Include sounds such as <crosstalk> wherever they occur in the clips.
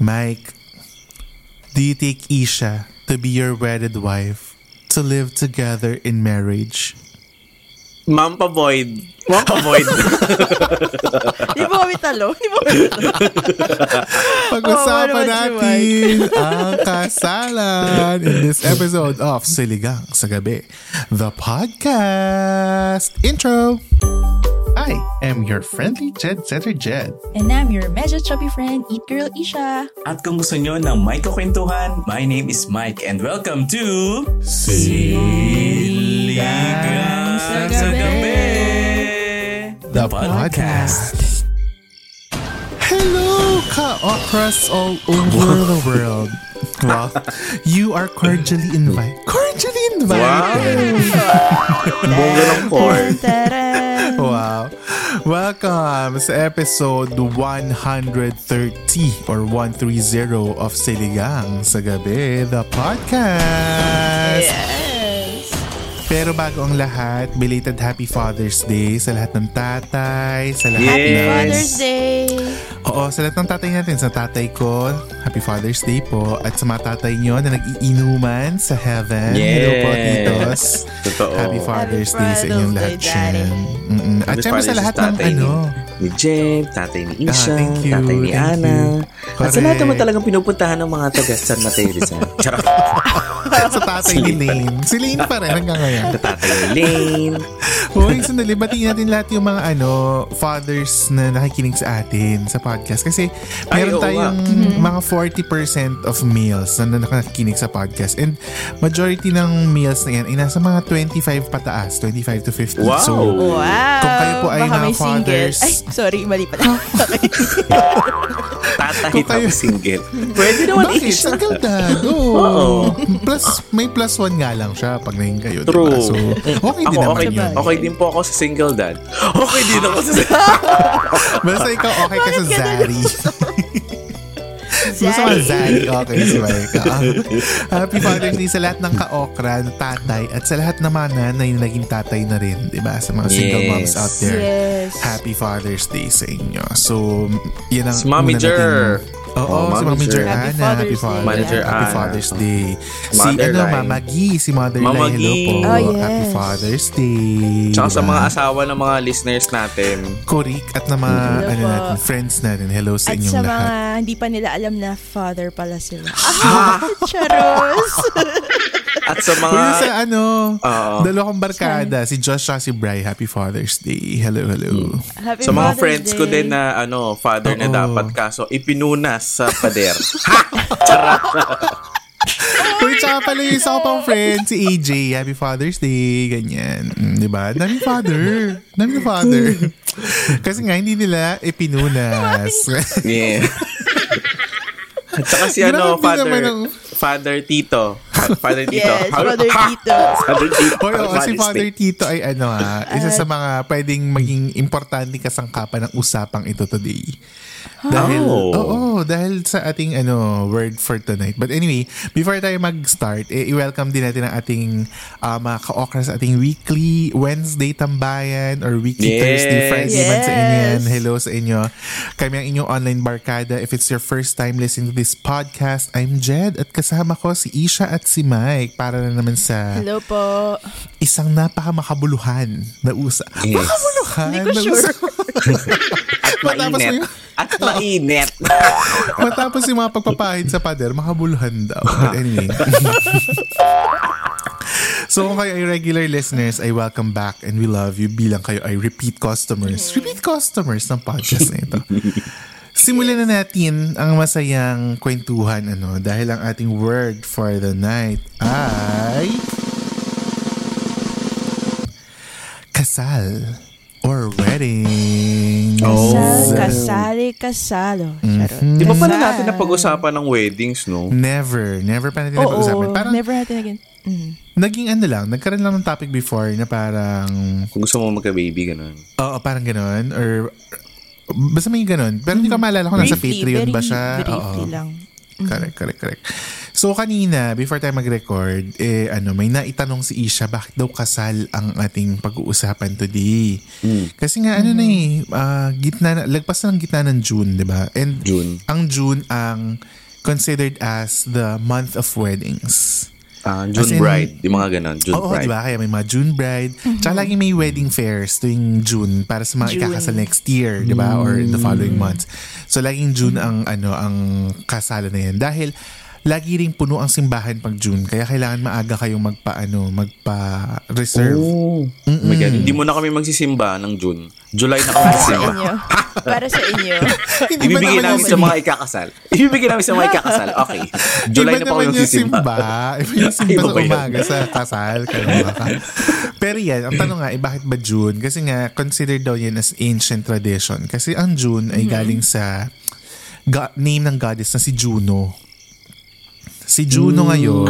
Mike, do you take Isha to be your wedded wife, to live together in marriage? Ma'am pa-void. Ma'am pa-void. <laughs> Di ba kami talo? Di ba kami talo? <laughs> Pag-usapan natin <laughs> ang kasalan in this episode of Siligang sa Gabi, the podcast intro. I am your friendly Jed Setter Jed. And I'm your medyo chubby friend, Eat Girl Isha. At kung gusto nyo ng may kakwentuhan, my name is Mike and welcome to Siligang sa Gabi. The podcast. Hello, ka-okras all over the <laughs> world. Well, you are cordially invited. Cordially invited. <laughs> Bongga ng core. <laughs> Wow. Welcome sa episode 130 or 130 of Siligang sa Gabi, the podcast. Yes! Pero bago ang lahat, belated Happy Father's Day sa lahat ng tatay, sa lahat Yes. ng... Father's Day! Oo, sa lahat ng tatay natin, sa tatay ko, Happy Father's Day po. At sa mga tatay nyo na nag-iinuman sa heaven. Hello po, Yes. titos. Totoo. Happy Father's Day sa inyong lahat dyan. Mm-mm. At Happy syempre sa lahat ng tatay ano, Ni Jem, tatay ni Isha, Ah, thank you, tatay ni thank Ana. you. At sa lahat naman talagang pinupuntahan ng mga taga San Mateo Rizal. Charot. <laughs> sa tatay ni Lane. Si Lane pa rin hanggang ngayon. Sa tatay ni Lane. Hoy, sandali, batiin natin lahat yung mga ano, fathers na nakikinig sa atin sa podcast. Kasi Ay, meron oo tayong mga 40% of males na nakikinig sa podcast. And majority ng males na yan ay nasa mga 25 pataas, 25 to 50. Wow. So, Wow! Kung kayo po ay Baka single. fathers- Ay, sorry, mali pala. <laughs> Tatay Kung kayo- single. Pwede naman bakit? Single dad. <laughs> Oo. Oo. Plus, may plus one nga lang siya pag naging kayo. True. Diba? So, okay din Ako, naman okay, yun. okay din po ako sa single dad. Okay din ako sa <laughs> Basta ikaw okay ka sa? Zari. <laughs> Basta mga Zari, okay si Mike. Ah, Happy Father's Day sa lahat ng ka-okra, na tatay, at sa lahat ng mga nanay na naging tatay na rin, di ba? Sa mga single Yes. moms out there. yes. Happy Father's Day sa inyo. So, yan ang Si Mami Jer. nating- Oo, Oh, si Mami. Ana. Happy Happy Day. Manager Happy. Father's Day. Si ano, Motherline. Mama Gi, si Motherline. Mama Hello Gi. po. Oh, yes. Happy Father's Day. Tsaka sa Diba? mga asawa ng mga listeners natin. Korik at na mga Hello ano po. natin, friends natin. Hello sa At inyong sa lahat. mga hindi pa nila alam na father pala sila. <laughs> Ah, charos! At sa mga... Kuya sa ano, Oo. dalawa kong barkada, si Josh at si Bri. Happy Father's Day. Hello, hello. Happy Sa mga Father's friends ko Day. din na ano, father na Oo. dapat kaso ipinunas sa pader. <laughs> Uy, tsaka pala yung isa ko pang friend, si AJ. Happy Father's Day. Ganyan. Mm, di ba? Daming father. Daming father. Kasi nga, hindi nila ipinunas. yeah. At saka si ano, Grabe father, naman ang- father Tito. Father Tito. Yes, How- Father Ha! Tito. Father Tito. Hoy, oo, si Father's Father Day. Tito ay ano ha, isa sa mga pwedeng maging importante kasangkapan ng usapang ito today. Dahil, Oh. oo, dahil sa ating ano, word for tonight. But anyway, before tayo mag-start, eh, i-welcome din natin ang ating uh, mga ka-okra sa ating weekly Wednesday tambayan or weekly Yes. Thursday, Friday man sa inyo yan. Yes. Hello sa inyo. Kami ang inyong online barkada. If it's your first time listening to this podcast, I'm Jed at kasama ko si Isha at si Mike para na naman sa Hello po. isang napakamakabuluhan na usa. Yes. Makabuluhan Hindi ko na sure. <laughs> At mainit. At mainit. <laughs> Matapos yung mga pagpapahid sa pader, makabuluhan daw. <laughs> But anyway. <laughs> so kung kayo ay regular listeners, ay welcome back and we love you bilang kayo ay repeat customers. Repeat customers ng podcast na ito. Simulan na natin ang masayang kwentuhan ano dahil ang ating word for the night ay kasal or wedding. Kasal, kasali, kasalo. Mm-hmm. Di ba pala natin na pag-usapan ng weddings, no? Never. Never pa natin Oo, napag-usapan. Parang never natin again. Mm. naging ano lang, nagkaroon lang ng topic before na parang, Kung gusto mo magka-baby, ganun. oo, parang ganon. Or, basta may ganon. Pero hindi ko maalala kung nasa Patreon very ba siya. Briefly Oo. lang. Correct, correct, correct. So kanina, before tayo mag-record, eh ano, may naitanong si Isha, bakit daw kasal ang ating pag-uusapan today? Kasi nga ano na eh, ah, gitna na, lagpas na ng gitna ng June, di ba? And June. ang June ang considered as the month of weddings. Ah, As June in- Bride. Yung mga ganun. June Oo, Bride. di ba? Kaya may mga June bride. Tsaka lagi may wedding fairs tuwing June para sa mga June. ikakasal next year, di ba? Or in the following months. So laging June ang ano ang kasala na yan. Dahil lagi ring puno ang simbahan pag June. Kaya kailangan maaga kayong magpa ano, magpa-reserve. Oh. Oh God. Hindi mo na kami magsisimba ng June. July na kami Para sa magsisimba. inyo. Para sa inyo. <laughs> Ibibigay naman namin yung sa mga ikakasal. Ibibigay namin sa mga ikakasal. Okay. <laughs> July Iba na pa kami yung magsisimba. simba. Iba yung simba Iba sa ba yun? umaga sa kasal. Ka. Pero yan, ang tanong nga, eh, bakit ba June? Kasi nga, considered daw yan as ancient tradition. Kasi ang June ay galing sa ga- name ng goddess na si Juno. Si Juno ngayon,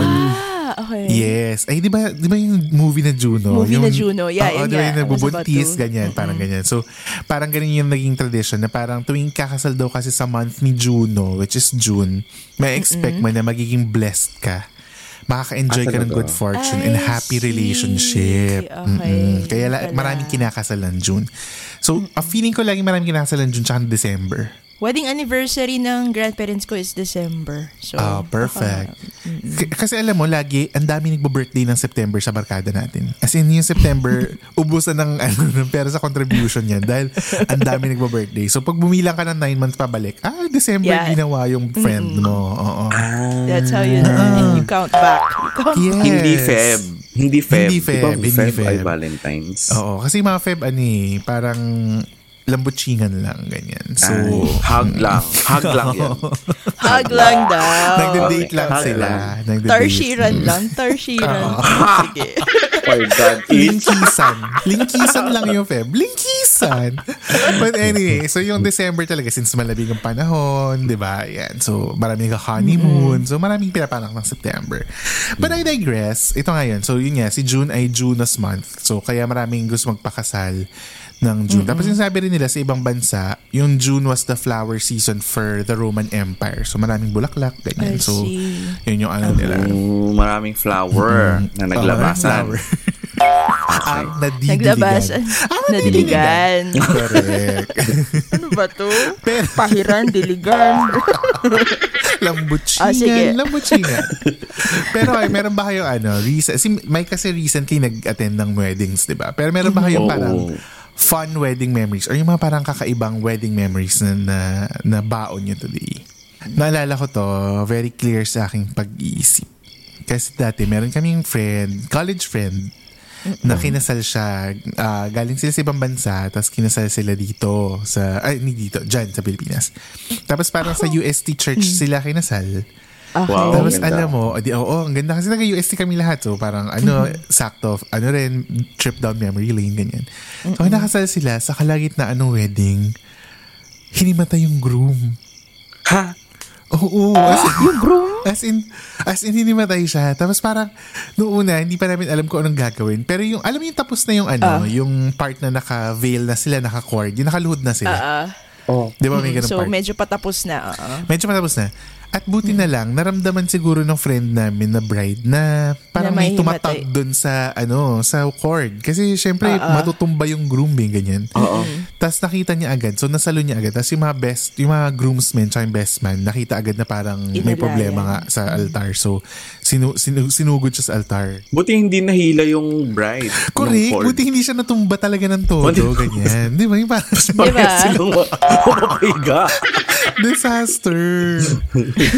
Ah, okay. Yes. Ay, di ba, di ba yung movie na Juno? Movie yung, na Juno. Yeah, Oo, yun di ba yung nabubuntis, ganyan, parang ganyan. So, parang ganyan yung naging tradition na parang tuwing kakasal daw kasi sa month ni Juno, which is June, may expect mo na magiging blessed ka. Makaka-enjoy Ah, ka ng good fortune and happy relationship. Okay. Mm-mm. Kaya la- maraming kinakasal ng June. So, a feeling ko lagi maraming kinakasal ng June tsaka December. Wedding anniversary ng grandparents ko is December. So, Ah, perfect. K- kasi alam mo, lagi, ang dami nagbo-birthday ng September sa barkada natin. As in, yung September, <laughs> ubusan ng, ano, ng pera sa contribution yan dahil ang dami <laughs> nagbo-birthday. So, pag bumilang ka ng 9 months pabalik, ah, December Yeah. ginawa yung friend mo. Oo. That's how you, you count back. You count Yes. Hindi Feb. Hindi Feb. Hindi Feb, hindi Feb ay Feb. Valentine's. Oo. Kasi mga Feb, ano eh, parang lambutsingan lang, ganyan. So, Ay, hug lang. Hug <laughs> lang yan. Hug lang daw. nagde-date Okay. lang Hug sila. lang. Nagde-date. Tarshiran lang. <laughs> Tarshiran. Sige. <laughs> My God. Each. Lingkisan. Lingkisan lang yung Feb. Lingkisan. But anyway, so yung December talaga since malabing ang panahon, di ba? Yan. So maraming honeymoon So maraming pinapanak ng September. But I digress. Ito ngayon. So yun nga, si June ay Junus month. So kaya maraming gusto magpakasal ng June. Tapos yung sabi rin nila sa ibang bansa, yung June was the flower season for the Roman Empire. So maraming bulaklak, ganyan. I so yun yung ano nila. Oh, maraming flower na naglabasan. Oh, flower. <laughs> Ang nadidiligan. Naglabasan. Ang Nadiligan. Correct. ano ba to? Pero, Pahiran, diligan. <laughs> lambutsingan. Ah, sige. Lambutsingan. Pero ay, meron ba kayong ano, recent, si Mike kasi recently nag-attend ng weddings, di ba? Pero meron ba kayong Oo. parang fun wedding memories or yung mga parang kakaibang wedding memories na, na, na baon nyo today? Naalala ko to, very clear sa aking pag-iisip. Kasi dati, meron kaming friend, college friend, na kinasal siya. ah, galing sila sa ibang bansa, tapos kinasal sila dito sa, ay, hindi dito, dyan sa Pilipinas. Tapos parang sa UST Church sila kinasal. Wow, Tapos ganda. alam mo, di, oo, ang ganda kasi nag-UST kami lahat. So parang ano, sakto, ano rin, trip down memory lane, ganyan. So nakasal sila sa kalagitnaan ng wedding, hinimatay yung groom. Ha? Oo, <gasps> as in, yung groom? As in, as in, hinimatay siya. Tapos parang, noong una, hindi pa namin alam kung anong gagawin. Pero yung, alam mo yung tapos na yung ano, yung part na naka-veil na sila, naka-cord, yung nakaluhod na sila. Ah, Oh. Di ba may ganun so, part? medyo patapos na. oo. Medyo matapos na. At buti na lang, naramdaman siguro ng friend namin na bride na parang Na may may tumatag dun sa, ano, sa cord. Kasi syempre, Ah, matutumba yung grooming, ganyan. Oo. Tapos nakita niya agad. So, nasalo niya agad. Tapos yung mga best, yung mga groomsmen, tsaka yung best man, nakita agad na parang may Inalayan. problema nga sa altar. So, sinu, sinu, sinugod siya sa altar. Buti hindi nahila yung bride. Correct. Buti hindi siya natumba talaga ng todo. Ganyan. Di ba? Yung parang Parang Diba? silang mapapahiga. <laughs> disaster.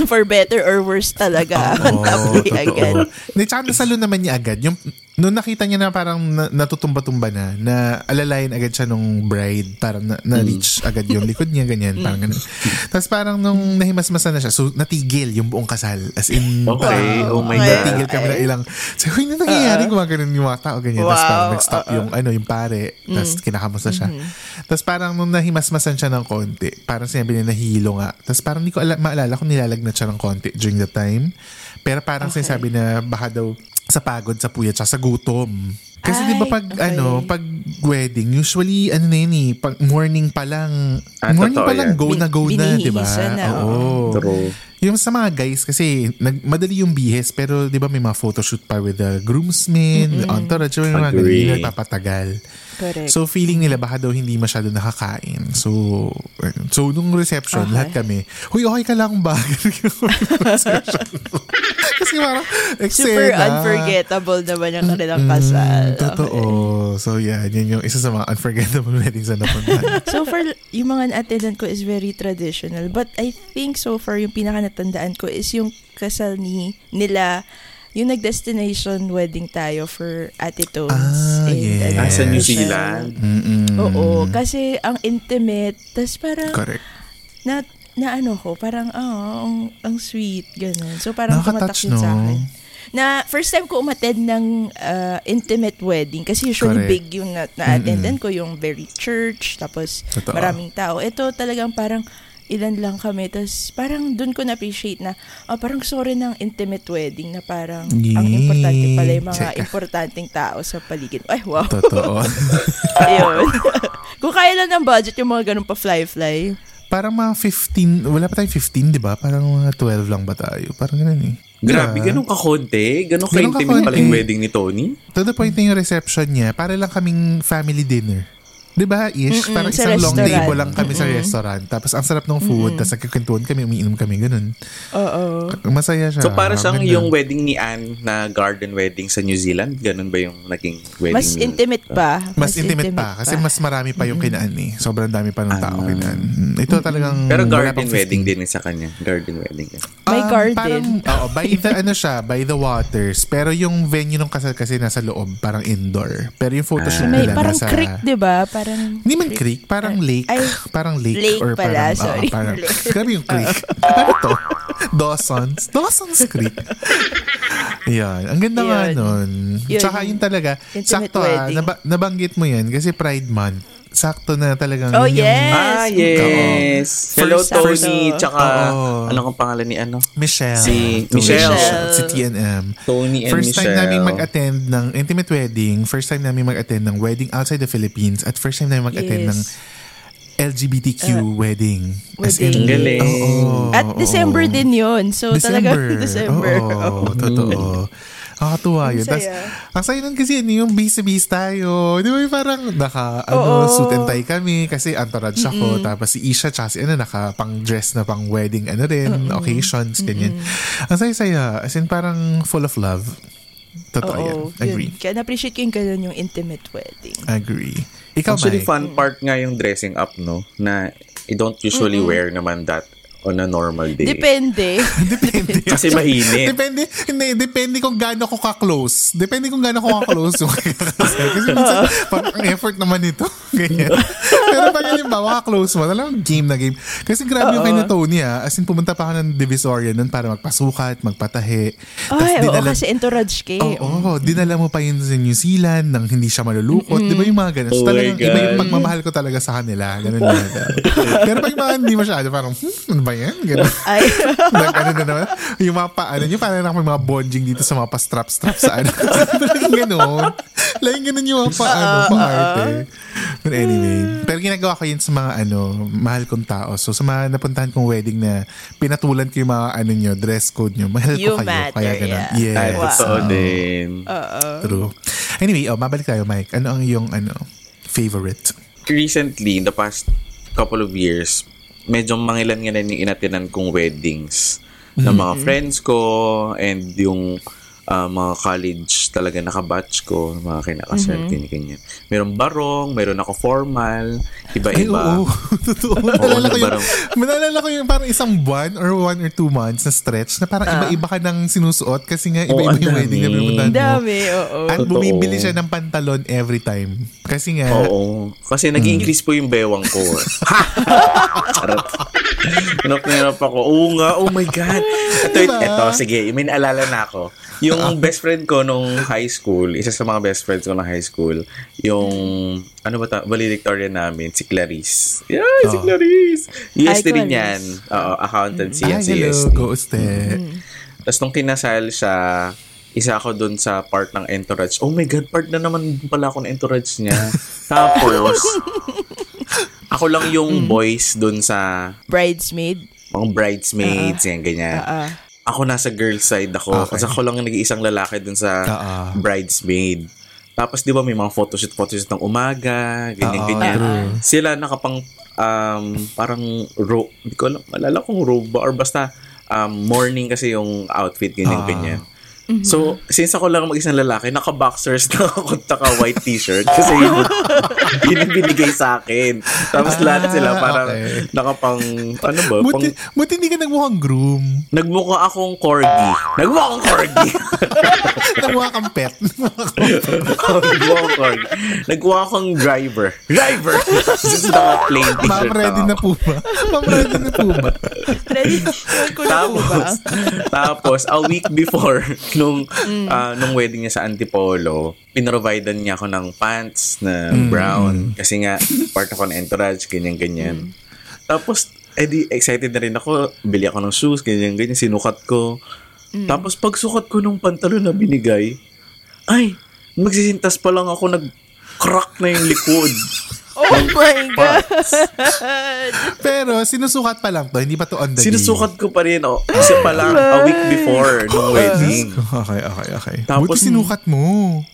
For better or worse talaga. Napoy totoo. agad. Hindi, tsaka nasalo naman niya agad. Yung, Nung nakita niya na parang na, natutumba-tumba na, na alalayan agad siya nung bride, parang na, na-reach agad yung likod niya, ganyan, parang ganun. <laughs> Tapos parang nung nahimasmasan na siya, so natigil yung buong kasal. As in, Okay, parang oh my God. Natigil kami na ilang, so, huy, ano nangyayari? Gumaganon yung mga tao, ganyan. Tapos Wow, parang nag-stop yung, ano, yung pare. Tapos kinakamusta siya. Tapos parang nung nahimasmasan siya ng konti, parang sinabi niya nahilo nga. Tapos parang hindi ko ala- maalala kung nilalagnat siya ng konti during the time. Pero parang sinasabi na baka daw sa pagod, sa puyat, sa gutom. Kasi di ba pag okay. ano, pag wedding, usually ano na yun eh, pag morning pa lang, Ah, morning totoo pa lang yan. go na go na, di ba? Oo. True. Yung sa mga guys kasi nag, madali yung bihes pero 'di ba may mga photoshoot pa with the groomsmen, entourage, yung mga ganun, nagpapatagal. Correct. So feeling nila baka daw hindi masyado nakakain. So so nung reception Okay. lahat kami, "Huy, okay ka lang ba?" <laughs> Kasi parang Super eksena. unforgettable naman yung kanilang kasal. Mm, totoo. So yeah, yun yung isa sa mga unforgettable <laughs> weddings na napuntahan. So far, yung mga na-attendan ko is very traditional. But I think so far, yung pinaka natandaan ko is yung kasal ni nila, yung nag-destination wedding tayo for Ate Tones. Ah, yes. Ah, sa New. Zealand. Mm-mm. Oo, kasi ang intimate, tas parang Correct. na, na ano ko, parang, ah, ang, ang sweet, ganun. So parang tumatak yun sa no? akin. Na first time ko umattend ng ah, intimate wedding kasi usually Correct. big yung na, na-attendan ko, yung very church, tapos Totoo. maraming tao. Ito talagang parang ilan lang kami. Tapos parang dun ko na-appreciate na, ah, parang sorry ng intimate wedding na parang ang Yee. importante pala yung mga Check. importanteng tao sa paligid. Ay, wow. Totoo. <laughs> Ayun. <laughs> Kung kaya lang ng budget yung mga ganun pa fly-fly. Parang mga 15, wala pa tayong 15, di ba? Parang mga 12 lang ba tayo? Parang ganun eh. Grabe, Diba? ganun ka-konti? Ganun ka-intimate pala yung wedding ni Tony? To the point na yung reception niya, para lang kaming family dinner. Di ba, Ish? Mm-mm, Parang sa isang long restaurant. table lang kami sa restaurant. Tapos ang sarap ng food, tapos nagkikwentuhan kami, umiinom kami, ganun. Oo. Masaya siya. So para siyang Ganda. yung wedding ni Anne na garden wedding sa New Zealand, ganun ba yung naging wedding Mas intimate pa. Mas intimate, pa. Kasi mas marami pa yung kinaan eh. Sobrang dami pa ng tao kinaan. Mm, Ito talagang... Pero wala garden pang 15. wedding din sa kanya. Garden wedding. May Um, garden. Parang, oo, by the, <laughs> ano siya, by the waters. Pero yung venue ng kasal kasi nasa loob, parang indoor. Pero yung photoshoot Ah. May nila parang nasa... creek, di ba? Parang Hindi man creek, parang lake. Ay, <laughs> parang lake. lake or pala, parang, sorry. oo, parang, grabe yung creek. <laughs> ano to? Dawson's. Dawson's Creek. Yan. Ang ganda nga nun. Yun. Tsaka yun talaga. Intimate Sakto ah, wedding. naba- nabanggit mo yan kasi Pride Month. Sakto na talagang Oh, yun yung- yes. Ah, yes. Hello, First- Tony. first- Tsaka, Oo. ano kang pangalan ni ano? Michelle. Si Tony Michelle. Si TNM. Tony and First time Michelle. namin mag-attend ng intimate wedding, first time namin mag-attend ng wedding outside the Philippines, at first time namin mag-attend Yes. ng LGBTQ wedding. As wedding. in, Galing. Oo, At oo. December din yun. So talagang December. Oo, totoo. Nakakatuwa yun. Saya. ang saya nun kasi ano, yung base tayo. Di ba yung parang naka, ano, Oo. suit and tie kami kasi entourage ako. Tapos si Isha tsaka si ano, naka pang dress na pang wedding, ano rin, occasions, ganyan. Ang saya-saya. As in parang full of love. Totoo yan. Oo, Agree. yun. Kaya na-appreciate ko yung ganun yung intimate wedding. Agree. Ikaw, Actually, Mike? fun part nga yung dressing up, no? Na I don't usually wear naman that on a normal day. Depende. <laughs> Depende. Kasi mainit. Depende, hindi, depende kung gaano ko ka-close. Depende kung gaano ko ka-close. <laughs> Kasi minsan, parang ang effort naman ito. <laughs> Ganyan. Pero pag halimbawa, ka-close mo, talagang game na game. Kasi grabe yung kay na Tony ah. As in, pumunta pa ako ng Divisoria nun para magpasukat, magpatahi. Tas Ay, oo, dinala- kasi entourage ka eh. Oo, dinala mo pa yun sa New Zealand nang hindi siya malulukot. Di ba yung mga ganun? So, Oh my talagang iba yung God. pagmamahal ko talaga sa kanila. Ganun na. Pero pag mga hindi masyado, parang, hmm, ano ba yan? Ganun. <laughs> Ay, <laughs> Nag, ano na naman, yung mga pa, ano nyo, parang ako may mga bonjing dito sa mga pa-strap-strap sa ano. <laughs> Laging ganun. Laging ganun yung mga pa, ano, pa-arte. But anyway, pero ginagawa ko yun sa mga, ano, mahal kong tao. So, sa mga napuntahan kong wedding na pinatulan ko yung mga, ano nyo, dress code nyo, mahal You ko kayo. matter, kaya ganun. yeah. Yes. Ay, Wow. totoo din. True. Anyway, oh, mabalik tayo, Mike. Ano ang iyong, ano, favorite? Recently, in the past couple of years, medyo mangilan nga na yung inatinan kong weddings. Ng mga friends ko and yung ah, mga college talaga nakabatch ko, mga kinakasal, mm ganyan. Meron barong, meron ako formal, Ay, iba-iba. oo. <laughs> Totoo. Naalala ko yung, naalala ko yung parang isang buwan or one or two months na stretch na parang iba-iba ka ng sinusuot kasi nga iba-iba ang yung wedding na Ang mo. dami, oo. At Totoo. bumibili siya ng pantalon every time. Kasi nga, Oo. Kasi nag-increase po yung bewang ko. <laughs> Charot. Hanap na hanap ako. Oo nga, oh my God. Ito, Diba? ito, sige, may naalala na ako. Yung best friend ko nung high school, isa sa mga best friends ko nung high school, yung, ano ba ta, valedictorian namin, si Clarice. Yeah, si Oh. Clarice. USD Hi, rin Clarice. yan. Oo, accountancy yan si hello, USD. go Uste. Tapos nung kinasal siya, isa ako dun sa part ng entourage. Oh my God, part na naman pala ako ng entourage niya. <laughs> Tapos, ako lang yung boys dun sa Bridesmaid. mga bridesmaids, yan, ganyan. Ah. Ako nasa girl side ako. Okay. Kasi ako lang yung nag-iisang lalaki dun sa ah. bridesmaid. Tapos, di ba, may mga photoshoot, photoshoot ng umaga, ganyan, Ah, ganyan. true. Sila nakapang, um, parang, ro, hindi ko alam, malala kung robe ba, or basta, um, morning kasi yung outfit, ganyan, Ah. ganyan. So, since ako lang mag-isang lalaki, naka-boxers na ako, taka white t-shirt. Kasi yun, <laughs> yun yung binigay sa akin. Tapos lahat sila Ah, parang okay. nakapang, ano ba, pang, Buti, buti hindi ka nagmukhang groom. nagmukha akong corgi. Nagmukha akong corgi. <laughs> Nagmukha kang pet. nagmukha akong corgi. Nagmukha akong driver. Driver! Just naka-plain t-shirt Ma'am, ready na po ba? Ma'am, ready na po ba? Ready? Ko na po ba? Tapos, tapos, a week before, <laughs> nung, ah, nung wedding niya sa Antipolo, pinrovidean niya ako ng pants na brown. Kasi nga, part ako ng entourage, ganyan-ganyan. Tapos, edi, excited na rin ako. Bili ako ng shoes, ganyan-ganyan. Sinukat ko. Tapos, pag sukat ko ng pantalon na binigay, ay, magsisintas pa lang ako, nag-crack na yung likod. <laughs> Oh my God! Pero sinusukat pa lang to, hindi pa to on the day. Sinusukat ko pa rin. Oh, kasi pa lang, a week before nung wedding. Okay, okay, okay. Tapos- Buti sinukat mo.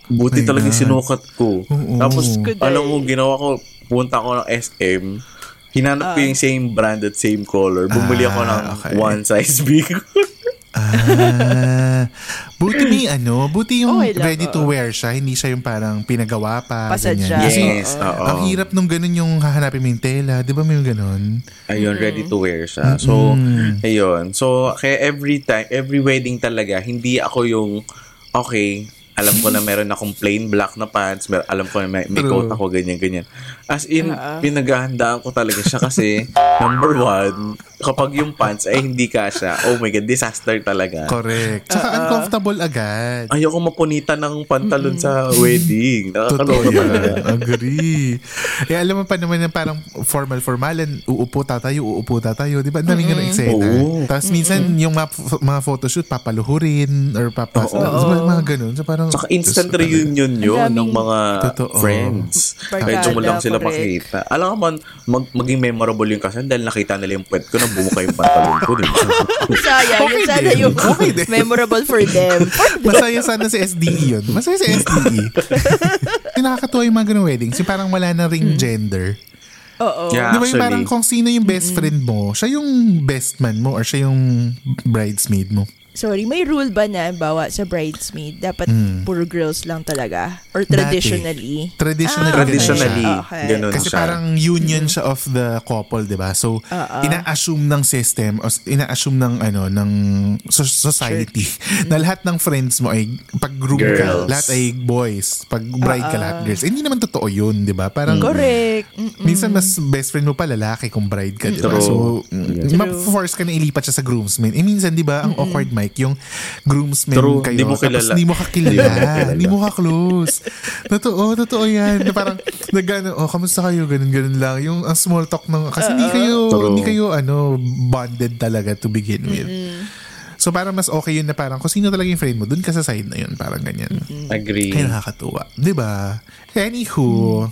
Buti My God. sinukat ko. Oo. Tapos, Good alam day. mo, ginawa ko, punta ko ng SM, hinanap ko yung same brand at same color. Bumili ako ng Ah, okay. one size big. <laughs> Ah, buti may <clears throat> ano, buti yung Okay lang, ready to wear siya, hindi siya yung parang pinagawa pa. Pasadya. ganyan. Kasi yes, oo. ang hirap nung ganun yung hahanapin mo yung tela. Di ba may yung ganun? Ayun, ready to wear siya. So, ayun. So, kaya every time, every wedding talaga, hindi ako yung, okay, alam ko na meron akong plain black na pants, mer- alam ko na may, may True. coat ako, ganyan, ganyan. As in, pinaghahandaan ko talaga siya kasi, <laughs> number one, kapag yung pants ay hindi kasha, oh my God, disaster talaga. Correct. Tsaka uncomfortable agad. Ayoko mapunitan ng pantalon sa wedding. Totoo yan. Agree. Eh, alam mo pa naman yung parang formal-formalan, uupo tatayo, uupo tatayo. Di ba? Ang daming ganun eksena. Oo. Tapos minsan yung mga, mga photoshoot, papaluhurin or papas... Oo. Mga ganun. So parang... Saka instant reunion yun ng mga Totoo. friends. Medyo mo lang sila makita. Alam man, mag, maging memorable yung kasal dahil nakita nila yung puwet ko na bumuka yung pantalon ko. Diba? <laughs> Sayang, Okay yun sana din. yung Okay memorable for them. <laughs> Masaya sana si SDE yun. Masaya si SDE. yung <laughs> nakakatuwa yung mga ganung weddings. Yung parang wala na ring gender. Oo. Yeah, Di ba yung parang kung sino yung best friend mo, siya yung best man mo or siya yung bridesmaid mo. Sorry, may rule ba na, bawa sa bridesmaid, dapat puro girls lang talaga? Or Hmm. Dati. traditionally? Traditionally, Ah, Traditionally. Okay. ganun Kasi siya. parang union siya of the couple, 'di ba? So Oo. ina-assume ng system o ina-assume ng ano ng so- society <laughs> na lahat ng friends mo ay pag groom ka, Girls. lahat ay boys, pag bride ka lahat girls. Eh, hindi naman totoo 'yun, 'di ba? Parang Correct. Mm-mm. Minsan mas best friend mo pa lalaki kung bride ka, di ba? So, mm, ma-force ka na ilipat siya sa groomsmen. Eh minsan, di ba, ang awkward mic, yung groomsmen True. kayo, Di mo tapos kilala. di mo Di mo kakilala, kilala. di mo ka-close. totoo, totoo yan. Na parang, nagano, oh, kamusta kayo? Ganun, ganun lang. Yung ang small talk ng, kasi hindi kayo, True. hindi kayo, ano, bonded talaga to begin with. So parang mas okay yun na parang kung sino talaga yung friend mo, dun ka sa side na yun. Parang ganyan. Agree. Kaya nakakatuwa. Di ba? Anywho,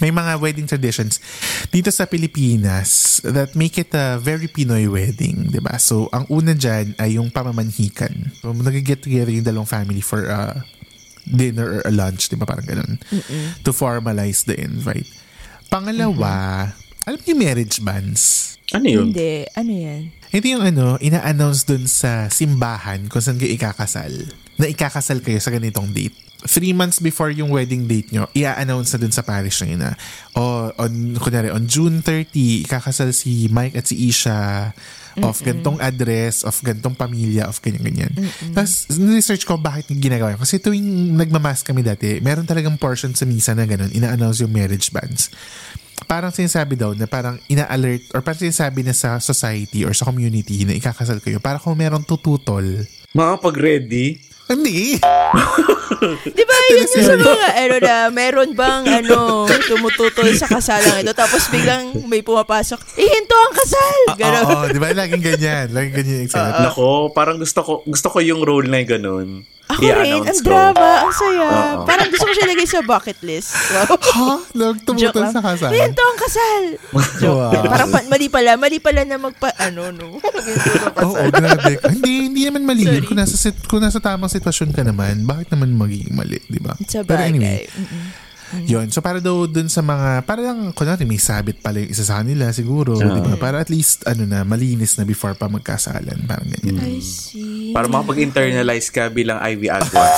may mga wedding traditions dito sa Pilipinas that make it a very Pinoy wedding, di ba? So, ang una dyan ay yung pamamanhikan. So, nag-get together yung dalawang family for a dinner or a lunch, di ba? Parang ganun. To formalize the invite. Pangalawa, alam niyo marriage banns? Ano yun? Hindi. Ano yan? Ito yung ano, ina-announce dun sa simbahan kung saan kayo ikakasal. Na ikakasal kayo sa ganitong date. Three months before yung wedding date nyo, i-announce na dun sa parish nyo na, o on, kunwari, on June 30, ikakasal si Mike at si Isha of gantong address, of gantong pamilya, of ganyan-ganyan. Tapos, research ko bakit ginagawa yun. Kasi tuwing nagmamask kami dati, meron talagang portion sa misa na ganun, ina-announce yung marriage banns parang sinasabi daw na parang ina-alert or parang sinasabi na sa society or sa community na ikakasal kayo para kung merong tututol. Makapag-ready? Hindi. <laughs> Di ba yun na sa mga, ano na, meron bang, ano, tumututol sa kasalang ito, tapos biglang may pumapasok, ihinto ang kasal! Ganon. Oo, di ba? Laging ganyan. Laging ganyan yung. Nako, parang gusto ko gusto ko yung role na yung ganun. Ako rin, ang ko. drama, ang saya. Oo. Parang gusto ko siya lagay sa bucket list. Wow. <laughs> ha? Joke lang. sa kasal. Ihinto ang kasal! Wow. Parang pa- mali pala, mali pala na magpa, ano, no? <laughs> Oo, kasal. grabe. hindi, hindi naman mali. Sorry. Kung nasa, sit, kung nasa tamang sitwasyon ka naman, bakit naman magiging mali, di ba? Pero anyway, bagay. Mm-mm. Yun. So para daw dun sa mga, para lang, kunwari may sabit pala yung isa sa kanila siguro, di ba? Para at least, ano na, malinis na before pa magkasalan. Parang ganyan. I see. Para makapag-internalize ka bilang Ivy Agwas.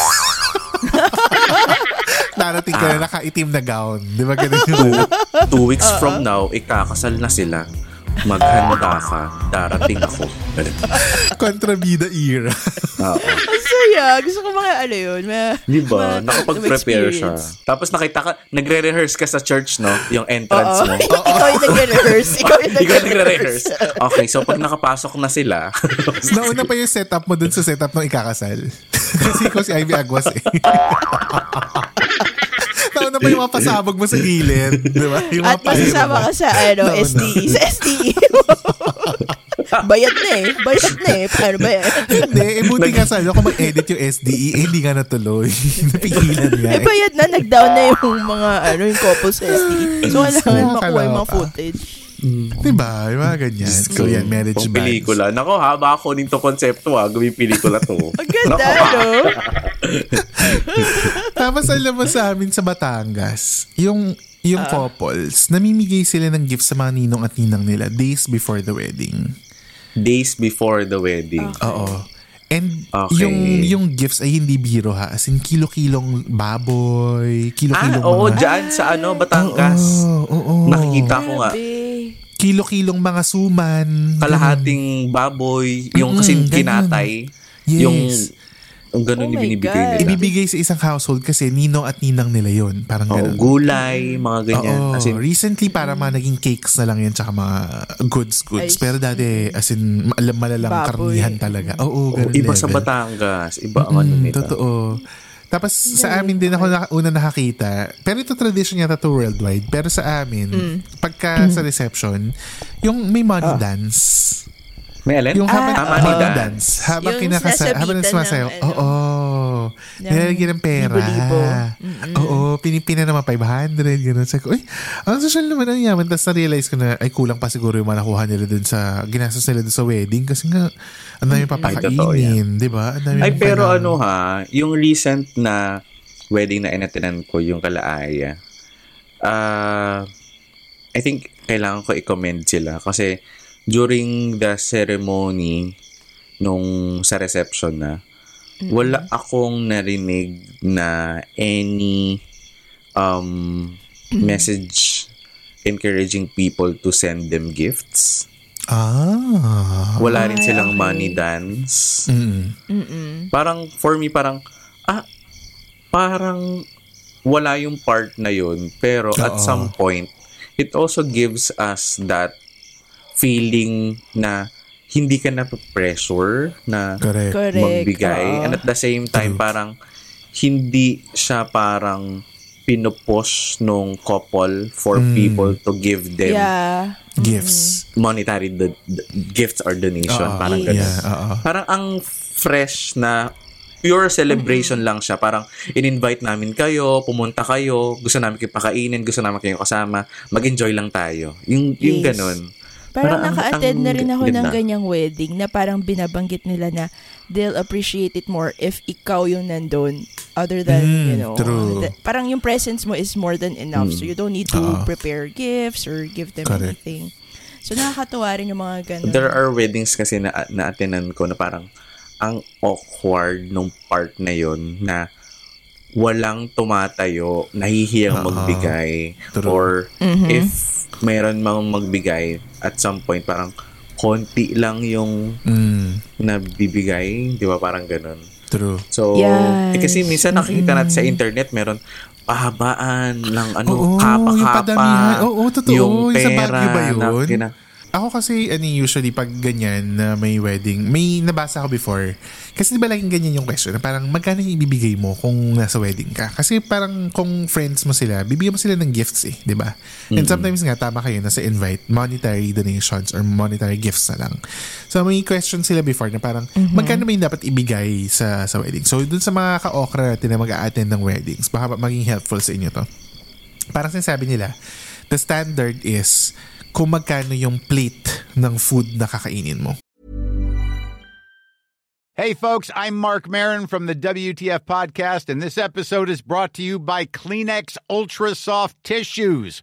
Darating <laughs> ka na nakaitim na gown. Di ba ganun yung ano? Two weeks from now, ikakasal na sila. Maghanda ka. Darating ako. Kontrabida era. Oo. Ang saya. Gusto ko mga, ano yun, ma- Di ba? ma- Nakapag-prepare siya. experience. Tapos nakita ka, nagre-rehearse ka sa church, no? Yung entrance Oo. mo. <laughs> Ikaw yung nagre-rehearse. Ikaw yung Ikaw yung nagre-rehearse. nagre-rehearse. Okay, so pag nakapasok na sila, <laughs> Nauna pa yung setup mo dun sa setup ng ikakasal. Kasi <laughs> ikaw si Ivy Aguas eh. Nauna pa yung mga pasabog mo sa gilid. Di ba? Yung At masasama ka sa, ano. SDE. Sa SDE. Bayad na eh. Bayad na eh. Paano ba yan? Hindi, eh buti nga sa'yo kung mag-edit yung SDE, eh hindi nga natuloy. <laughs> Napigilan nga Eh, eh. bayad na. Nag-down na yung mga, ano, yung couple sa SDE. So, kailangan makuha yung mga Nakakaloka. Footage. Diba? Yung mga ganyan. So yan, marriage pang banns. pelikula. Nako, haba ako nito konsepto ah. Gawin pelikula to. <laughs> Ang ganda, no? <laughs> Tapos alam mo sa amin sa Batangas, yung yung couples, namimigay sila ng gifts sa mga ninong at ninang nila days before the wedding. Days before the wedding. Oo. And Okay. yung yung gifts ay hindi biro ha. As in, kilo-kilong baboy, Ah, kilo-kilong oo, mga... dyan sa ano, Batangas. Oo, oo. Nakikita ko nga. Kilo-kilong mga suman. Kalahating baboy. Yung kasi Mm-mm, ganun. kinatay. Yes. Yung, yung ganun Oh yung binibigay God. nila. Ibibigay sa isang household kasi nino at ninang nila yon Parang Oo, ganun. gulay, mga ganyan. Oo, As in, recently para mga naging cakes na lang yan tsaka mga goods goods. I Pero dati as in alam malalang Baboy. karnihan talaga. Oo, oh, ganun iba sa level. Batangas. Iba ang ano Mm, nila. totoo. Tapos sa amin din ako na, una nakakita. Pero ito tradition yata to worldwide. Pero sa amin, Mm. pagka sa reception, yung may money dance. May alin? Yung habang, Ah, money money dance. Habang Yung kinakasa, habang nagsumasayaw. ng ano, Oo. ng Nilalagyan ng pera. libo-libo. Oo. Pinipina naman 500. Ganun. Sabi ko, uy, ang social naman ang yaman. Tapos na-realize ko na, ay kulang pa siguro yung mga nakuha nila dun sa, ginastos nila dun sa wedding. Kasi nga, ang dami papakainin. Di ba? Ang dami Ay, pero ano ha, yung recent na wedding na inatinan ko, yung kalaaya, ah, I think kailangan ko i-commend sila kasi during the ceremony nung sa reception na, wala akong narinig na any um, message encouraging people to send them gifts. Ah. Wala rin silang money dance. Mm. parang for me parang ah parang wala yung part na yun pero at Oo. some point it also gives us that feeling na hindi ka na pressure na Correct. Correct. magbigay oo. and at the same time parang hindi siya parang pinupush nung couple for Mm. people to give them Yeah. Gifts. monetary do- do- gifts or donation Oo. parang ganun Yeah, oo. parang ang fresh na pure celebration lang siya. Parang in-invite namin kayo, pumunta kayo, gusto namin kayo pakainin, gusto namin kayo kasama, mag-enjoy lang tayo. Yung, yung Yes. ganun. Parang ang- naka-attend na rin ako ng ganda. ganyang wedding na parang binabanggit nila na they'll appreciate it more if ikaw yung nandun other than, Mm, you know, true. the- parang yung presence mo is more than enough. So you don't need to Oo. prepare gifts or give them Correct. anything. So nakakatuwa rin yung mga ganun. There are weddings kasi na na-attendan ko na parang ang awkward nung part na yon na walang tumatayo, nahihiyang Oo. magbigay True. or if meron mang magbigay at some point parang konti lang yung Mm, nabibigay, di ba parang ganun. true. So, Yes. eh, kasi minsan nakikita natin sa internet meron pahabaan lang ano, Oo, kapa-kapa. yung padamihan. Oo, totoo. Yung Yung sa pera Baguio ba na yun? kina- Ako kasi, ano, usually pag ganyan na may wedding, may nabasa ko before. Kasi di ba laging ganyan yung question na parang magkano yung ibibigay mo kung nasa wedding ka? Kasi parang kung friends mo sila, bibigyan mo sila ng gifts eh, di ba? And sometimes nga, tama kayo, nasa invite, monetary donations or monetary gifts na lang. So may question sila before na parang magkano ba yung dapat ibigay sa sa wedding? So dun sa mga ka-okra natin na mag-a-attend ng weddings, baka maging helpful sa inyo to parang sinasabi nila, the standard is kung magkano yung plate ng food na kakainin mo. Hey, folks, I'm Mark Marin from the WTF Podcast, and this episode is brought to you by Kleenex Ultra Soft Tissues,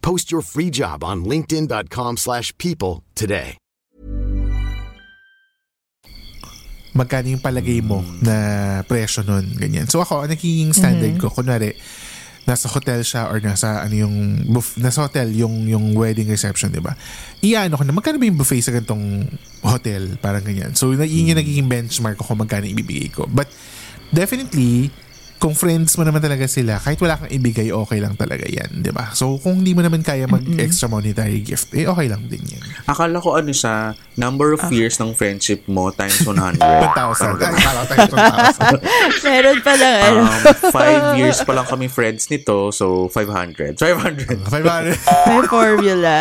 Post your free job on linkedin.com/people slash people today. Magkano yung palagay mo na presyo nun, ganyan. So ako, ang nagiging standard ko, kunwari, nasa hotel siya or nasa ano yung buff, nasa hotel yung yung wedding reception, 'di ba? Iyaano ko na magkano ba yung buffet sa ganitong hotel, parang ganyan. So yun yung nagiging benchmark ko kung magkano ibibigay ko. But definitely kung friends mo naman talaga sila, kahit wala kang ibigay, okay lang talaga yan, di ba? So, kung hindi mo naman kaya mag-extra monetary gift, eh, okay lang din yan. Akala ko ano siya, number of years ng friendship mo times <laughs> 100. 1,000. Parang Ay, ganun. akala ko tayo 1,000. <laughs> Meron pa lang, ano. Um, five years pa lang kami friends nito, so 500. 500. 500. May formula.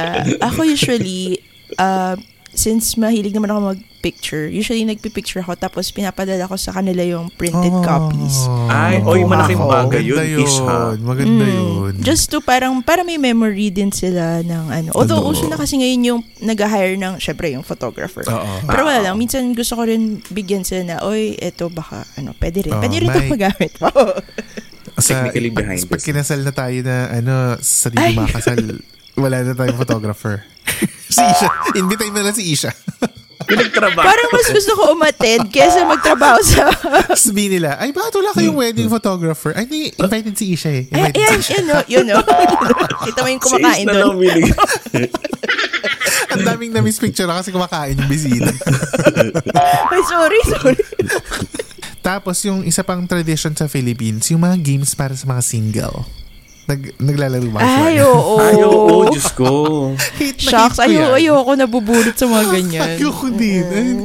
Ako usually, uh, since mahilig naman ako mag-picture, usually nagpipicture ako tapos pinapadala ko sa kanila yung printed copies. Ay, oy, malaking bagay yun. Maganda Ish, ha? yun. Maganda yun. Just to parang, para may memory din sila ng ano. Although, Totoo. uso na kasi ngayon yung nag-hire ng, syempre, yung photographer. Oo. Pero wala lang. Minsan gusto ko rin bigyan sila na, oy, eto baka, ano, pwede rin. Oo, pwede rin ito may- magamit <laughs> sa, Technically pag, behind pag this. kinasal na tayo na ano, sa sarili makasal, <laughs> wala na tayong photographer. <laughs> si Isha. Invite mo na si Isha. <laughs> Pinagtrabaho. parang mas gusto ko umattend kesa magtrabaho sa... <laughs> Sabihin nila, ay bakit wala kayong wedding photographer? Ay, hindi, invited si Isha eh. Ay, Invited yan, si yun, no, yun, no. Kita mo yung kumakain Si doon. Ang daming na-miss picture kasi kumakain yung bisita. Ay, sorry, sorry. Tapos yung isa pang tradition sa Philippines, yung mga games para sa mga single. Nag, naglalaro ba siya? Ay, oo. <laughs> Ay, oo, Diyos ko. Hate na Shucks, hate ko ayo, yan. ayoko nabubulot sa mga <laughs> ganyan. Ayoko din.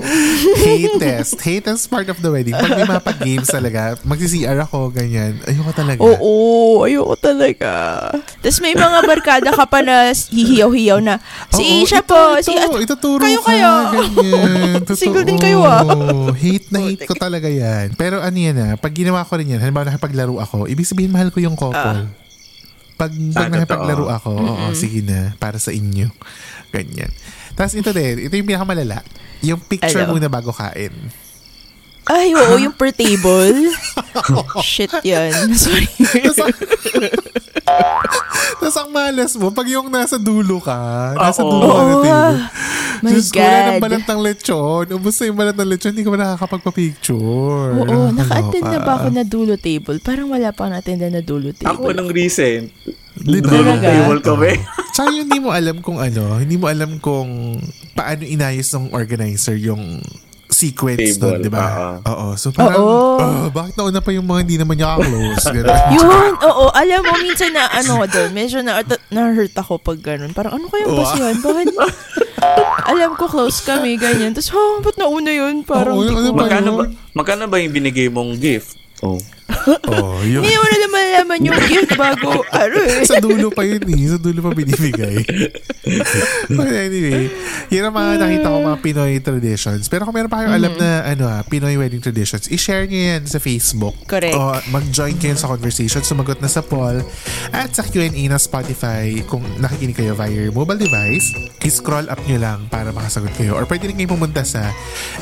Hate test. Hate test part of the wedding. Pag may mga pag-games talaga, magsi-CR ako, ganyan. Ayoko talaga. Oo, ayoko talaga. Tapos may mga barkada ka pa na hihiyaw-hiyaw na, si Oo, Isha ito, po, ito, si... ituturo kayo, ka, kayo. ganyan. Totoo. <laughs> Single din kayo, ah. Hate na hate ko talaga yan. Pero ano yan ah, pag ginawa ko rin yan, halimbawa nakipaglaro ako, ibig sabihin mahal ko yung couple. Pag, pag Ah, nakipaglaro ako, oo, sige na, para sa inyo. Ganyan. Tapos ito din, ito yung pinakamalala. Yung picture Ano? muna bago kain. Ay, oo, yung per table. <laughs> Shit yan. <laughs> Sorry. Tapos ang malas mo, pag yung nasa dulo ka, nasa Oo. dulo ka ng Oo. table. My Diyos ko, wala ng God. balat ng lechon. Ubus na yung balat ng lechon, hindi ka ba nakakapagpa-picture? Oo, naka-attend na ba ako na dulo table? Parang wala pa akong attend na dulo table. Ako nung recent, Di ba? dulong Talaga? table kami. <laughs> Tsaka yun, hindi mo alam kung ano, hindi mo alam kung paano inayos ng organizer yung sequence doon, Table, di ba? oo. Oo. So parang, Oo. ah, bakit nauna pa yung mga hindi naman niya ka-close? Ganun. <laughs> Yun, oo. Alam mo, minsan na ano ko doon, medyo na, na-hurt ako pag ganun. Parang ano kayang Wow. basihan? Bakit? alam ko close kami, ganyan. Tapos, oh, ba't nauna yun? Parang, Oo, ano ko- ba Magkano ba, magkano ba yung binigay mong gift? Oh. <laughs> oh, yun. hindi mo na naman alaman yung gift bago, ano eh. sa dulo pa yun eh. Sa dulo pa binibigay. <laughs> But anyway, yun ang mga nakita ko mga Pinoy traditions. Pero kung meron pa kayong alam na ano ah, Pinoy wedding traditions, i-share nyo yan sa Facebook. Correct. O mag-join kayo sa conversation, sumagot na sa poll at sa Q&A ng Spotify kung nakikinig kayo via your mobile device, i-scroll up nyo lang para makasagot kayo. Or pwede rin kayo pumunta sa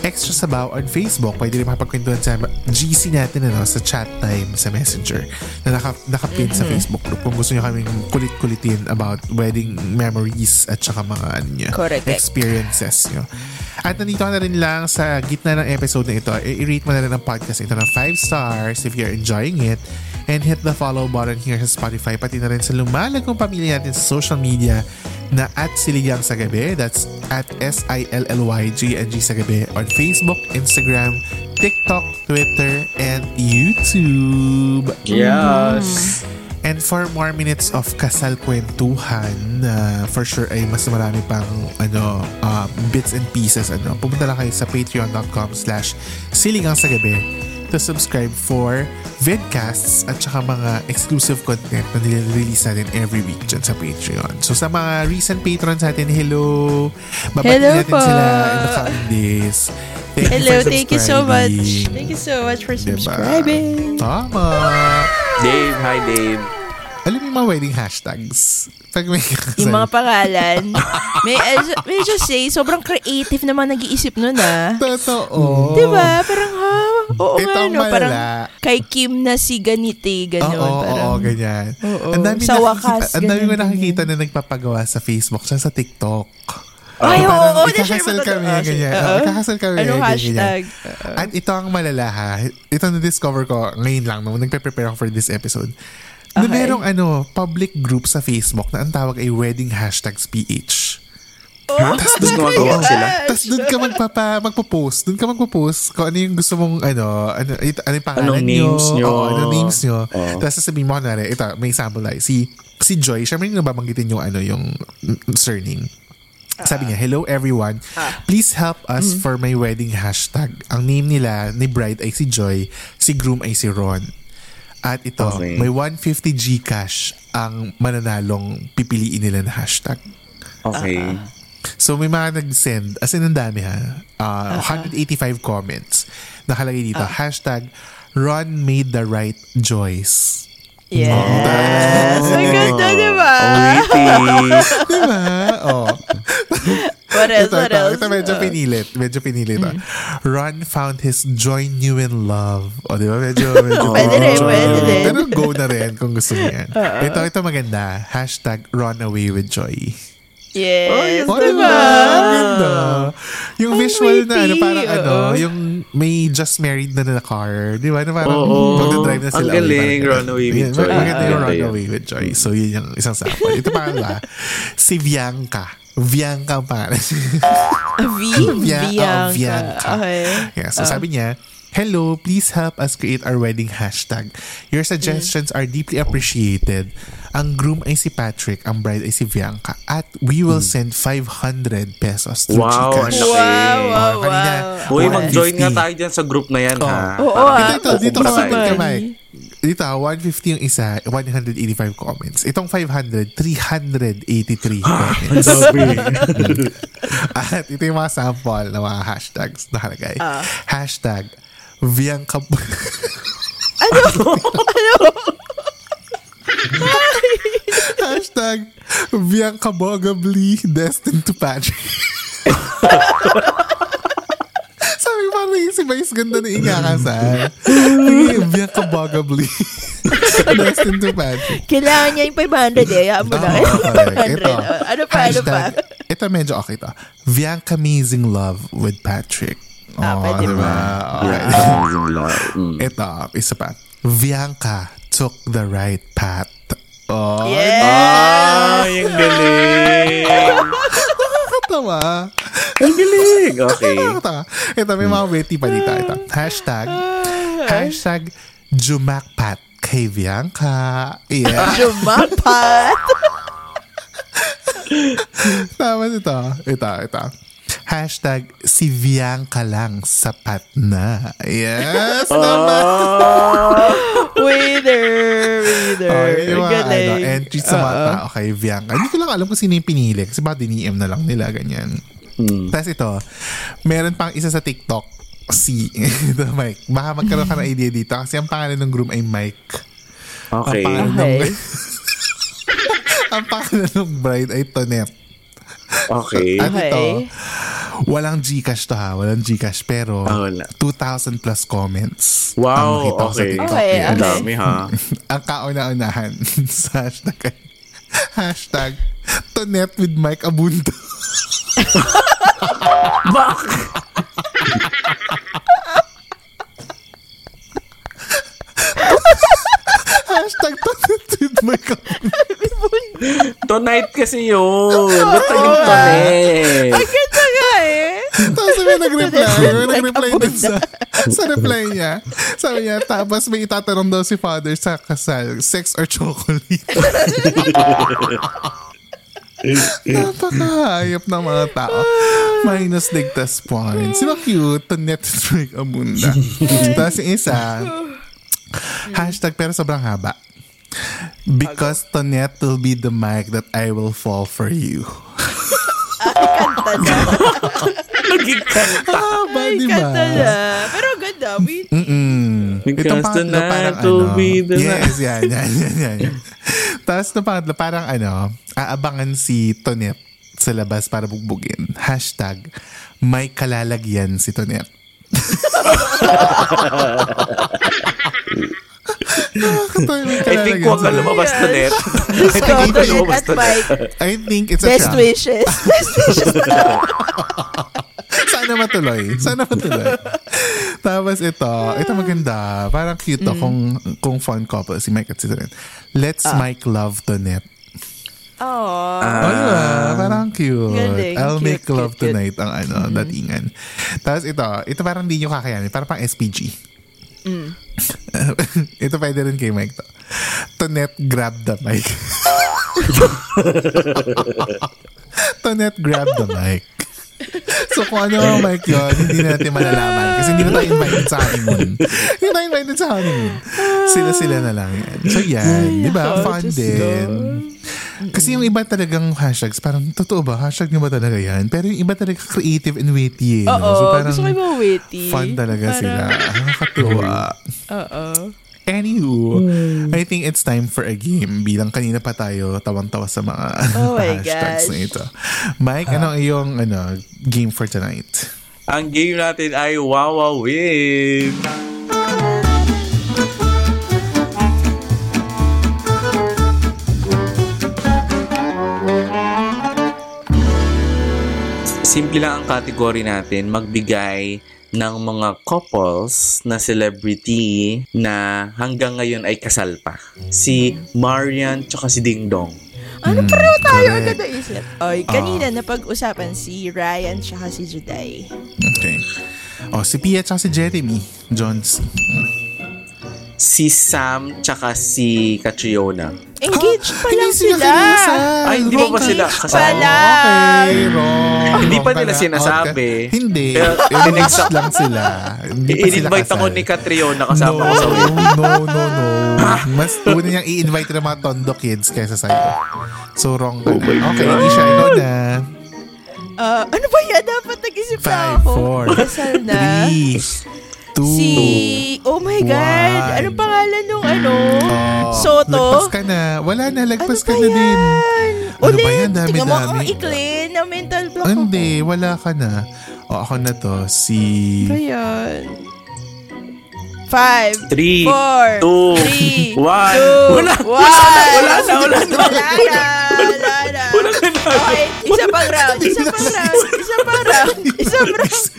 Extra Sabaw on Facebook. Pwede rin makapagkwentuhan sa GC natin ano, sa chat time sa Messenger na naka, nakapin sa Facebook group kung gusto nyo kaming kulit-kulitin about wedding memories at saka mga ano nyo, Correct. experiences nyo. At nandito na rin lang sa gitna ng episode na ito, i-rate mo na rin ang podcast ito ng 5 stars if you're enjoying it and hit the follow button here sa Spotify pati na rin sa lumalagong pamilya natin sa social media na at Siligang sa Gabi. That's at S-I-L-L-Y-G-N-G sa Gabi on Facebook, Instagram, TikTok, Twitter, and YouTube. Yes. And for more minutes of kasal kwentuhan, na for sure ay mas marami pang ano, uh, bits and pieces. Ano, pumunta lang kayo sa patreon.com slash siligang sa gabi to subscribe for vidcasts at saka mga exclusive content na nire-release natin every week dyan sa Patreon. So sa mga recent patrons natin, hello! Babati Hello natin po. sila in the coming days. Thank Hello, you thank you so much. Thank you so much for Diba? subscribing. Tama! Dave, hi Dave. Alam mo yung mga wedding hashtags? Pag may kasal. Yung <laughs> mga pangalan. May, uh, medyo say, sobrang creative naman nag-iisip nun ah. Totoo. Diba? Parang? Oo Ito nga ang no. Parang kay Kim na si ganiti, Oo, gano'n. oo, parang, oo, ganyan. Oo. Ang dami Sa nakikita- wakas, Ang dami ko ganyan, nakikita na nagpapagawa sa Facebook siya sa TikTok. Ay, oo, oo, na-share ikakasal kami, Ah, ganyan. Oo, ikakasal kami. Anong ganyan, hashtag? ganyan. At ito ang malala ha. Ito na-discover ko ngayon lang nung nagpe-prepare ako for this episode. Na Okay. merong ano, public group sa Facebook na ang tawag ay wedding hashtags PH. Ha? Tapos gumagawa sila. Tapos doon ka magpapa, magpo-post. Doon ka magpo-post kung ano yung gusto mong, ano, ano, ito, ano yung pangalan Anong nyo. names nyo. Oo, anong names nyo. Oo. Tapos sasabihin mo, kunwari, ito, may example like, si, si Joy, siya may nababanggitin yung, ano, yung mm, surname. Sabi niya, hello everyone. Please help us for my wedding hashtag. Ang name nila ni bride ay si Joy, si groom ay si Ron. At ito, Okay. may 150 Gcash ang mananalong pipiliin nila na hashtag. Okay. So may mga nag-send, as in ang dami ha, uh, 185 comments. Nakalagay dito, hashtag Ron made the right choice. Yes. Oh. Ang ganda, di ba? Witty. Diba? oh. What else? ito, What ito, else? ito medyo pinilit. Medyo pinilit. ah. Ron found his joy new in love. O, di ba? Medyo, <laughs> medyo Pwede rin, pwede rin. Pero go na rin kung gusto mo <laughs> yan. Ito, ito maganda. Hashtag run away with joy. Yes, Oh, di diba? Ang ganda. Yung Ang visual na ano, parang ano, oo. yung may just married na na car. Di ba? Na parang Oo. magdadrive na Ang sila. galing, Parang- Runaway with Joy. Maganda yung yun. Runaway with Joy. So, yun yung isang sample. Ito pa ba? Si Bianca. Bianca ang pangalan. <laughs> V? Bia- oh, Bianca. Bianca. Okay. Yeah, so sabi niya, Hello, please help us create our wedding hashtag. Your suggestions are deeply appreciated. Ang groom ay si Patrick, ang bride ay si Bianca. At we will send 500 pesos through Hmm. Wow, ang Gcash. laki. Wow, wow, Oh, kanina, wow. Uy, 150. mag-join nga tayo dyan sa group na yan, ha? Oo, Para ah. Ito, ito, dito kapatid tayo. ka. Mike. Dito, ah, 150 yung isa, 185 comments. Itong 500, 383 comments. <laughs> At ito yung mga sample na mga hashtags nakalagay. Ah. Hashtag, Bianca... <laughs> <laughs> Hashtag, Bianca Bogably destined to Patrick. <laughs> Sabi ko parang si Vice ganda na ingakasal. Bianca Bogably. Destined to Patrick. Kailangan niya yung 500 eh. Hayaan mo correct. 500. Ito. Ano pa, ano pa? Ito medyo okay to. Bianca Amazing Love with Patrick. Ah, Oh, pwede diba? <laughs> Okay. Mm. Ito, isa pa. Bianca took the right path. Oh, Yes! Ah, yung galing. <laughs> nakakatawa. Ang galing. Okay. Nakakatawa. Ito, may mga witty pa dito. Ito. Hashtag, hashtag Jumakpat kay Bianca. Yeah. <laughs> Jumapat! Tapos ito, ito, ito. Hashtag si Bianca lang sapat na. Yes! naman. <laughs> Winner! Winner! Oh, yung mga, ano, entry sa mga tao kay Bianca. Hindi ko lang alam kung sino yung pinili. Kasi baka diniem na lang nila, ganyan. Tapos ito, meron pang isa sa TikTok, si <laughs> ito, Mike. Baka magkaroon ka ng idea dito kasi ang pangalan ng groom ay Mike. Okay. Ang pangalan, Okay. ng, <laughs> ang pangalan ng bride ay Tonet. Okay. At ito, Okay. Walang Gcash to ha, walang Gcash pero Ah, wala. 2,000 plus comments. ang Wow, nakita ko sa okay. TikTok. Okay. Ang dami ha. <laughs> ang kauna-unahan <laughs> sa hashtag hashtag Tonet with Mike Abundo. <laughs> hashtag Tonet with Mike Abundo. Tonight kasi yun. Ba't naging tonight? Ang ganda nga eh. Tapos may nag-reply, may nag-reply din sa, sa reply niya. Sabi niya, tapos may itatanong daw si father sa kasal, sex or chocolate? Napakahayop ng mga tao. Minus ligtas points. Sino cute? To Netflix abunda. Tapos yung isa, hashtag pero sobrang haba. Because Tonet will be the mic that I will fall for you. Kanta na. Naging kanta. Ay, di ba? kanta na. Pero ganda. We, Mm. Because tonight parang will ano. be the yes, yan, yan, yan, yan. yan. Tapos itong pangatlo parang ano, aabangan si Tonet sa labas para bugbugin. Hashtag, may kalalagyan si Tonet. <laughs> <laughs> I think huwag ka lumabas to net. Diyos ko, Hindi ka lumabas at to net. Mike. I think it's a Best trap. wishes. <laughs> Best wishes. Sana matuloy. Sana matuloy. Tapos ito, ito maganda. Parang cute Mm. to kung, kung fun couple si Mike at si Tonet. Let's Ah. Mike love Tonet. Aww. Oh, diba? Parang cute. Galing. I'll Cute, make cute, love cute. tonight ang ano, datingan. Tapos ito, ito parang hindi nyo kakayanin. Parang pang SPG. Mm. <laughs> ito pwede rin kay Mike to. Tonet grab the mic. <laughs> Tonet grab the mic. So kung ano ang mic yun, hindi natin malalaman. Kasi hindi na tayo invited sa honeymoon. Hindi tayo invited sa honeymoon. Sila-sila na lang yan. So yan, di ba? Fun Diyos Kasi yung iba talagang hashtags, parang totoo ba? Hashtag nyo ba talaga yan? Pero yung iba talaga creative and witty. Eh, no? Oo, So parang gusto ko yung witty. fun talaga Parang- sila. <laughs> Nakakatuwa. Oo. Anywho, Hmm. I think it's time for a game. Bilang kanina pa tayo tawang-tawa sa mga Oh my <laughs> hashtags gosh. na ito. Mike, ano ang iyong ano, game for tonight? Ang game natin ay Wawa Win. Simple lang ang category natin, magbigay ng mga couples na celebrity na hanggang ngayon ay kasal pa. Si Marian tsaka si Ding Dong. Ano pareho tayo correct. agad naisip? Oy, kanina napag-usapan si Ryan tsaka si Juday. Okay. Oh, si Pia at si Jeremy Jones si Sam tsaka si Catriona. Engaged ah, pa lang sila. Ay, hindi pa ba sila kasama? Pala. Okay, wrong. Hindi pa nila sinasabi. Okay. Hindi. Pero, Next lang sila. Hindi pa sila I-invite kasal. ako ni Catriona kasama ko sa no, no, no, no. <laughs> Mas una niyang i-invite ng mga Tondo kids kaysa sa'yo. So, wrong ka oh na. Okay, Alicia, I know na. Uh, ano ba yan? Dapat nag-isip na ako. 5, 4, 3, two, Si, oh my God, one. anong pangalan nung ano? Oh, Soto? Lagpas ka na. Wala na, Ano lagpas ba ka na din. yan? Ano Ulit, ba yan? Dami, tingnan mo dami. ang ikli na mental block Hindi, wala ka na. O, ako na to. Si... ako. Ba yan? Five. Three. Four. Two. Three. One. Two. Wala. One. Wala na, wala na. Wala na. Wala na. Okay. Isa pang round. Isa pang round. Isa pang round. Isa pang round.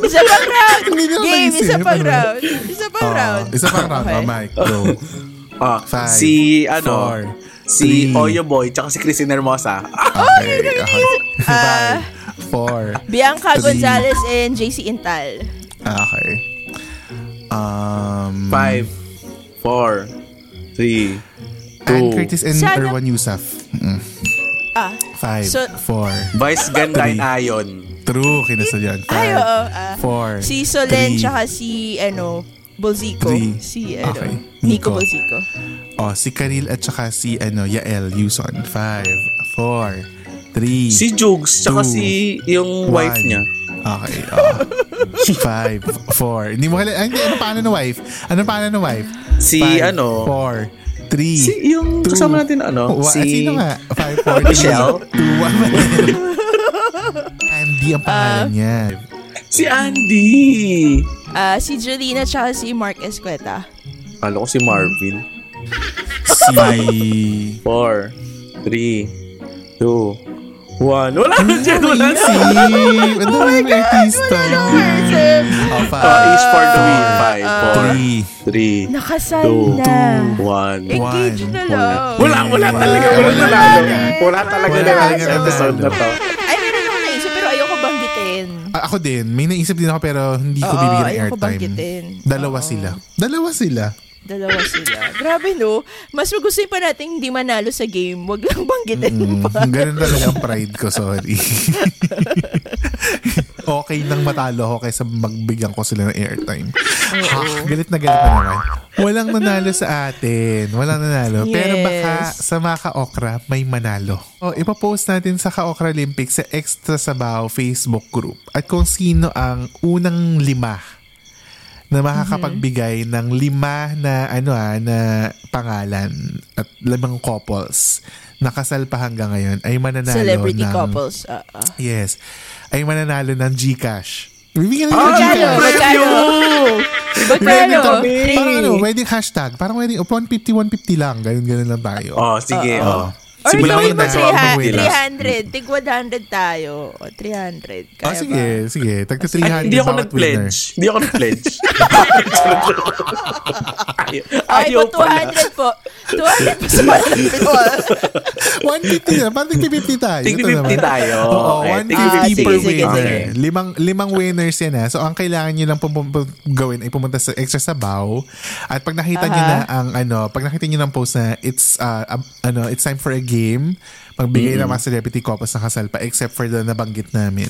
Isa pang round. Na Game. Isa pang round. Isa pang Oh, round. isa pang round. Okay. Oh, Mike, go. Ah, Five, si, ano, four, si three. Oyo Boy, tsaka si Christine Hermosa. Ah, Okay, okay. Five, four, Bianca Three. Gonzalez and JC Intal. okay. Um, Five, four, three, Ann. Curtis and Sana- Erwan Yusuf. Mm. Ah. Five, So- four. Vice Gandain Three. Ayon. True, kinasal yan. Ay, Five, oo. ah. four, si Solen three. tsaka si, ano, Bolzico. Three. Si, ano, Okay. Nico Nico. Bolzico. Oh, si Karil at saka si ano, Yael Yuson. Five, four, three, Si Jugs, tsaka Two. si yung wife one. niya. Okay, oh. <laughs> Five, four. Hindi mo ay, hindi, ano paano na wife? Ano paano na wife? Si Five, ano? Four, three, Si yung two, kasama natin ano? wa- si Sino nga? <laughs> Five, four, Michelle? three, two, one. Andy ang pangalan niya. Si Andy. Ah, si Julina tsaka si Mark Escueta. Kala ko si Marvin. Si... Four, three, two, one. Wala na dyan, wala na. Si... Oh my artista? Oh, five, Uh, is for the win. Five, four, three, three, Nakasal two, na. one. Engage One. na lang. Wala, wala talaga. Wala Wala talaga. Wala talaga Wala na talaga sa episode na to. Ako naisip pero ayoko banggitin. Ah, ako din. May naisip din ako pero hindi ko bibigyan ng ayoko airtime. banggitin. Dalawa sila. Dalawa sila. Dalawa sila. Grabe no. Mas magustuhin pa natin hindi manalo sa game. Wag lang banggitin Mm, pa. ganun talaga ang pride ko, sorry. <laughs> okay nang matalo ako kaysa magbigyan ko sila ng airtime. Ha, galit na galit na naman. Walang nanalo sa atin. Walang nanalo. Pero Yes. baka sa mga ka-okra, may manalo. O, ipapost natin sa ka-okra Olympics sa Extra Sabaw Facebook group. At kung sino ang unang lima na makakapagbigay ng lima na ano ah, na pangalan at limang couples na kasal pa hanggang ngayon ay mananalo Celebrity ng, couples. Ah. Yes. Ay mananalo ng Gcash. Bibigyan natin ng? Gcash. Magkano? Magkano? Parang ano, wedding hashtag. Parang wedding, 150, 150 lang. Ganun, ganun lang tayo. Oh, sige. Oh. Or Simulan gawin mo na sa Wabang Wilas. 300. Tig 100 tayo. O, 300. Oh, Kaya sige, ba? sige. Tagta Ay, 300 hindi ako nag-pledge. Hindi ako nag-pledge. Ay- Ay, Ayaw po, pala. 200 po. 200 po sa mga 150 na. Parang tigpi 50 tayo. Tigpi Ito 50 naman. tayo. Oo, Okay, 150 tigpi 50. per winner. Limang, limang winners yan ha. So, ang kailangan nyo lang pum- gawin ay pumunta sa Extra Sabaw. At pag nakita nyo na ang ano, pag nakita nyo ng post na it's, uh, um, ano, it's time for a game, magbigay ng mga celebrity couples na kasal pa except for the nabanggit namin.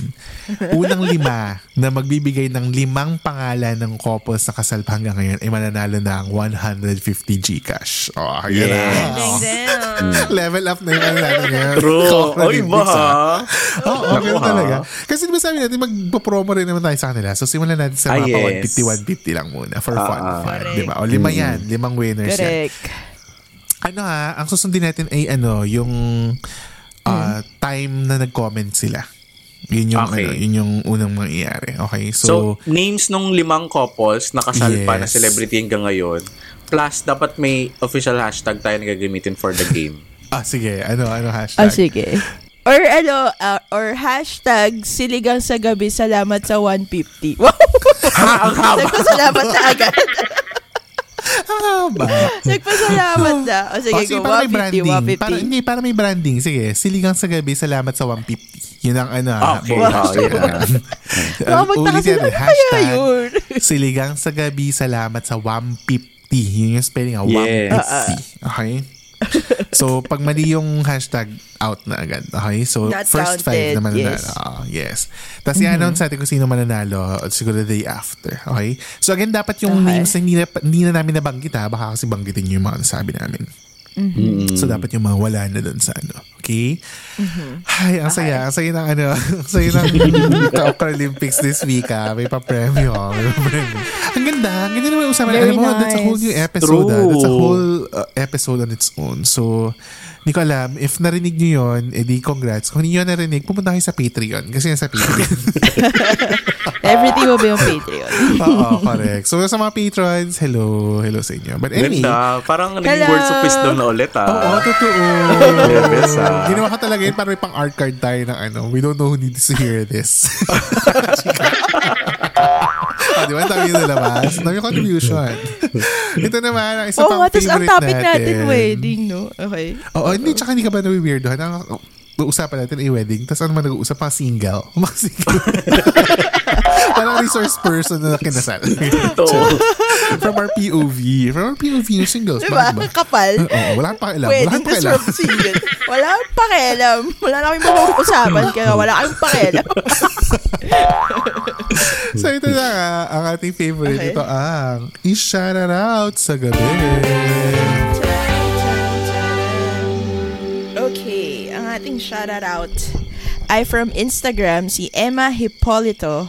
Unang lima na magbibigay ng limang pangalan ng couples na kasal pa hanggang ngayon ay mananalo ng 150 Gcash. Oh, yun Yeah. na. Ding. <laughs> Level up na yung ano natin ngayon. True. Olympics, ba? ah. Oo, ganun ha? talaga. Kasi di ba sabi natin, magpo-promo rin naman tayo sa kanila. So, simulan natin sa Ah, mga pa yes. 150, 150 lang muna for Ah, fun. ah. fun di ba? O, lima yan. Limang winners yan. Ano ha, ang susundin natin ay ano, yung ah, time na nag-comment sila. Yun yung, Okay. ano, yun yung unang mangyayari. Okay, so, So, names nung limang couples na kasal pa na Yes. celebrity hanggang ngayon. Plus, dapat may official hashtag tayo na gagamitin for the game. <laughs> ah, sige. Ano, ano hashtag? Ah, sige. Or ano, ah, or hashtag siligang sa gabi, salamat sa 150. Wow! <laughs> ang haba. Nagpasalamat na agad. Ah, ba? Nagpasalamat na. O sige, Oh, sige, go. para may 150, branding. 150. Para, hindi, para may branding. Sige, siligang sa gabi, salamat sa 150. Yun ang ano. ah, Okay. Oh, hashtag Ulitin natin, kaya hashtag, yun? <laughs> Siligang sa gabi, salamat sa 150. Yun yung spelling, ah, Yes. 150. Okay? <laughs> so, pag mali yung hashtag, out na agad. Okay? So, Not first five counted, na mananalo. yes. Ah, yes. Tapos i-announce natin kung sino mananalo siguro the day after. Okay? So, again, dapat yung Okay. names na hindi na, hindi na namin nabanggit ha. Baka kasi banggitin nyo yung mga nasabi namin. So, dapat yung mga wala na doon sa ano. Okay? Ay, ang saya. Ang saya ng ano. Ang saya ng <laughs> Ka-Okra Olympics this week ha. May pa-premyo. May pa-premyo. Ang ganda. Ang ganda naman usapan. Very Alam mo, that's a whole nice. new episode. ah. True. That's a whole uh, episode on its own. So, hindi ko alam. If narinig nyo yun, edi congrats. Kung hindi nyo narinig, pumunta kayo sa Patreon. Kasi yan sa Patreon. <laughs> Everything will be on Patreon. Oo, correct. So, sa mga patrons, hello. Hello sa inyo. But anyway, Ganda. Parang naging Hello. words of wisdom na ulit ah. Oo, totoo. Yes, ah. Ginawa ko talaga yun para may pang art card tayo ng ano. We don't know who needs to hear this. <laughs> ah, di ba? Ang dami yung nalabas. Ang dami yung contribution. Ito naman, ang isa Oo pang nga, tapos ang favorite topic natin, natin wedding, no? Okay. Oo, hindi. Tsaka hindi ka ba nawi-weirdohan? Usapan natin ay wedding. Tapos ano man nag-uusap? Mga single. <laughs> Mga single. <laughs> Parang resource person na kinasal. Oo. From our POV. From our POV, yung singles. Diba? Ba? Kapal. Oo, wala kang pakialam. Wala from single. Wala kang pakialam. Wala na kami mag-uusapan <laughs> kaya wala kang pakialam. So ito na nga, ang ating favorite. Okay. Ito ang i-shout out sa gabi. Okay, ang ating shoutout ay from Instagram si Emma Hippolito.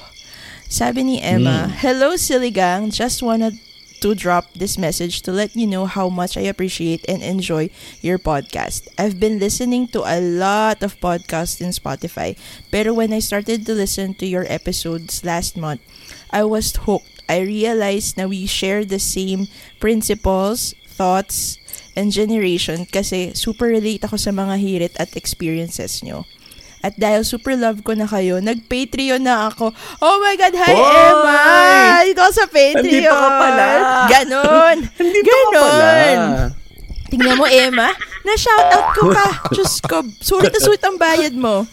Sabi ni Emma, mm. Hello Siligang, just wanted to drop this message to let you know how much I appreciate and enjoy your podcast. I've been listening to a lot of podcasts in Spotify, pero when I started to listen to your episodes last month, I was hooked. I realized na we share the same principles, thoughts, and generation kasi super relate ako sa mga hirit at experiences nyo. At dahil super love ko na kayo, nag-Patreon na ako. Oh my God, hi Hoy! Emma! Ako sa Patreon. Nandito ka pala. Ganon. <laughs> Nandito ka pala. Ganon. Tingnan mo, Emma. Na-shoutout ko pa. <laughs> Diyos ko, sulit na sulit ang bayad mo.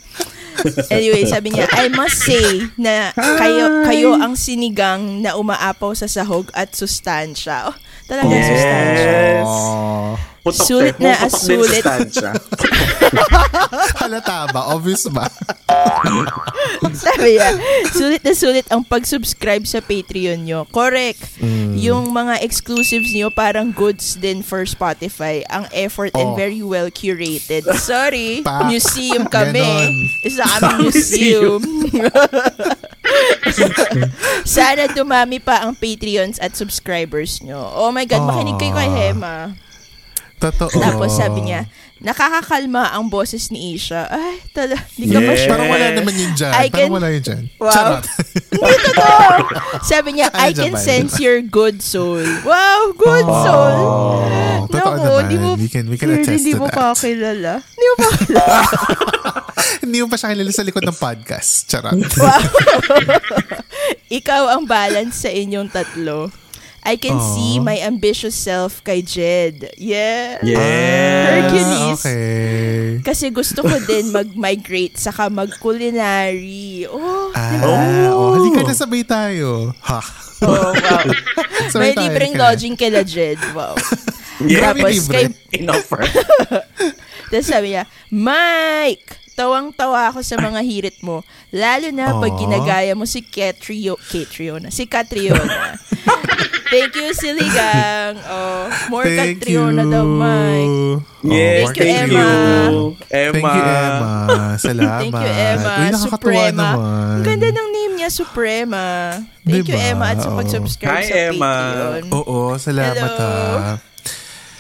Anyway, sabi niya, I must say na kayo, kayo ang sinigang na umaapaw sa sahog at sustansya. Oh, talaga Yes. sustansya. Putok Sulit na Putok asulit. tansya. <laughs> Halata ba? Obvious ba? <laughs> Sabi niya, sulit na sulit ang pag-subscribe sa Patreon nyo. Correct. Mm. Yung mga exclusives nyo parang goods din for Spotify. Ang effort and Oh. very well curated. Sorry, Pa. museum kami. Ganon. Isa kami <laughs> museum. Sana dumami pa ang Patreons at subscribers nyo. Oh my God, makinig kayo kay Hema. Totoo. Tapos sabi niya, nakakakalma ang boses ni Isha. Ay, tala, di ka pa Yes. sure. Parang wala naman yun dyan. I Parang can- wala yun dyan. Wow. Charot. Hindi totoo. <laughs> Sabi niya, I Ay, can Japan. sense your good soul. Wow, good soul. Oh, totoo Naku, naman. di mo, we can, we can attest to mo that. pa kilala. Hindi mo pa kilala. <laughs> Hindi mo pa siya kilala sa likod ng podcast. Charot. <laughs> wow. <laughs> Ikaw ang balance sa inyong tatlo. I can Aw. see my ambitious self kay Jed. Yeah. Yes. Hercules. Ah, okay. Kasi gusto ko din <laughs> mag-migrate saka mag-culinary. Oh, Ah, di ba? oh, halika na sabay tayo. Ha? Oh, wow. Sabay May tayo, libreng na. lodging kila Jed. Wow. Yeah. Tapos libre. kay In-offer. Tapos sabi niya, Mike, tawang-tawa ako sa mga hirit mo. Lalo na pag Aw. ginagaya mo si Ketrio, Catriona, si Catriona. <laughs> Thank you, Siligang. Oh, more Thank Catriona you. daw, Mike. Yes, more Thank you, thank Emma. you. Emma. Thank you, Emma. Salamat. Thank you, Emma. Uy, nakakatuwa Suprema. naman. Ang ganda ng name niya, Suprema. Thank you, Diba? Emma, at sa pag-subscribe Hi, sa Emma. Patreon. Oo, salamat Hello. ha.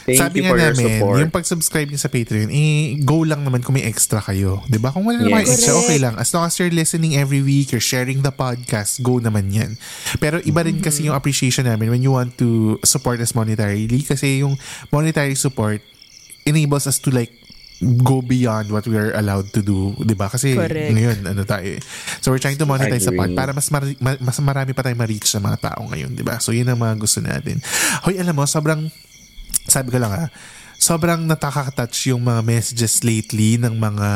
Thank Sabi you nga for your namin, support. yung pag-subscribe niyo sa Patreon, eh, go lang naman kung may extra kayo. 'Di ba Kung wala naman Yes. extra, okay lang. As long as you're listening every week, you're sharing the podcast, go naman yan. Pero iba rin kasi yung appreciation namin when you want to support us monetarily kasi yung monetary support enables us to like go beyond what we are allowed to do, 'di ba? Kasi Correct. ngayon ano tayo. eh. So we're trying to monetize the pod para mas mari- ma- mas marami pa tayong ma-reach sa mga tao ngayon, 'di ba? So yun ang mga gusto natin. Hoy, alam mo, sobrang sabi ko lang ha, sobrang natakaka-touch yung mga messages lately ng mga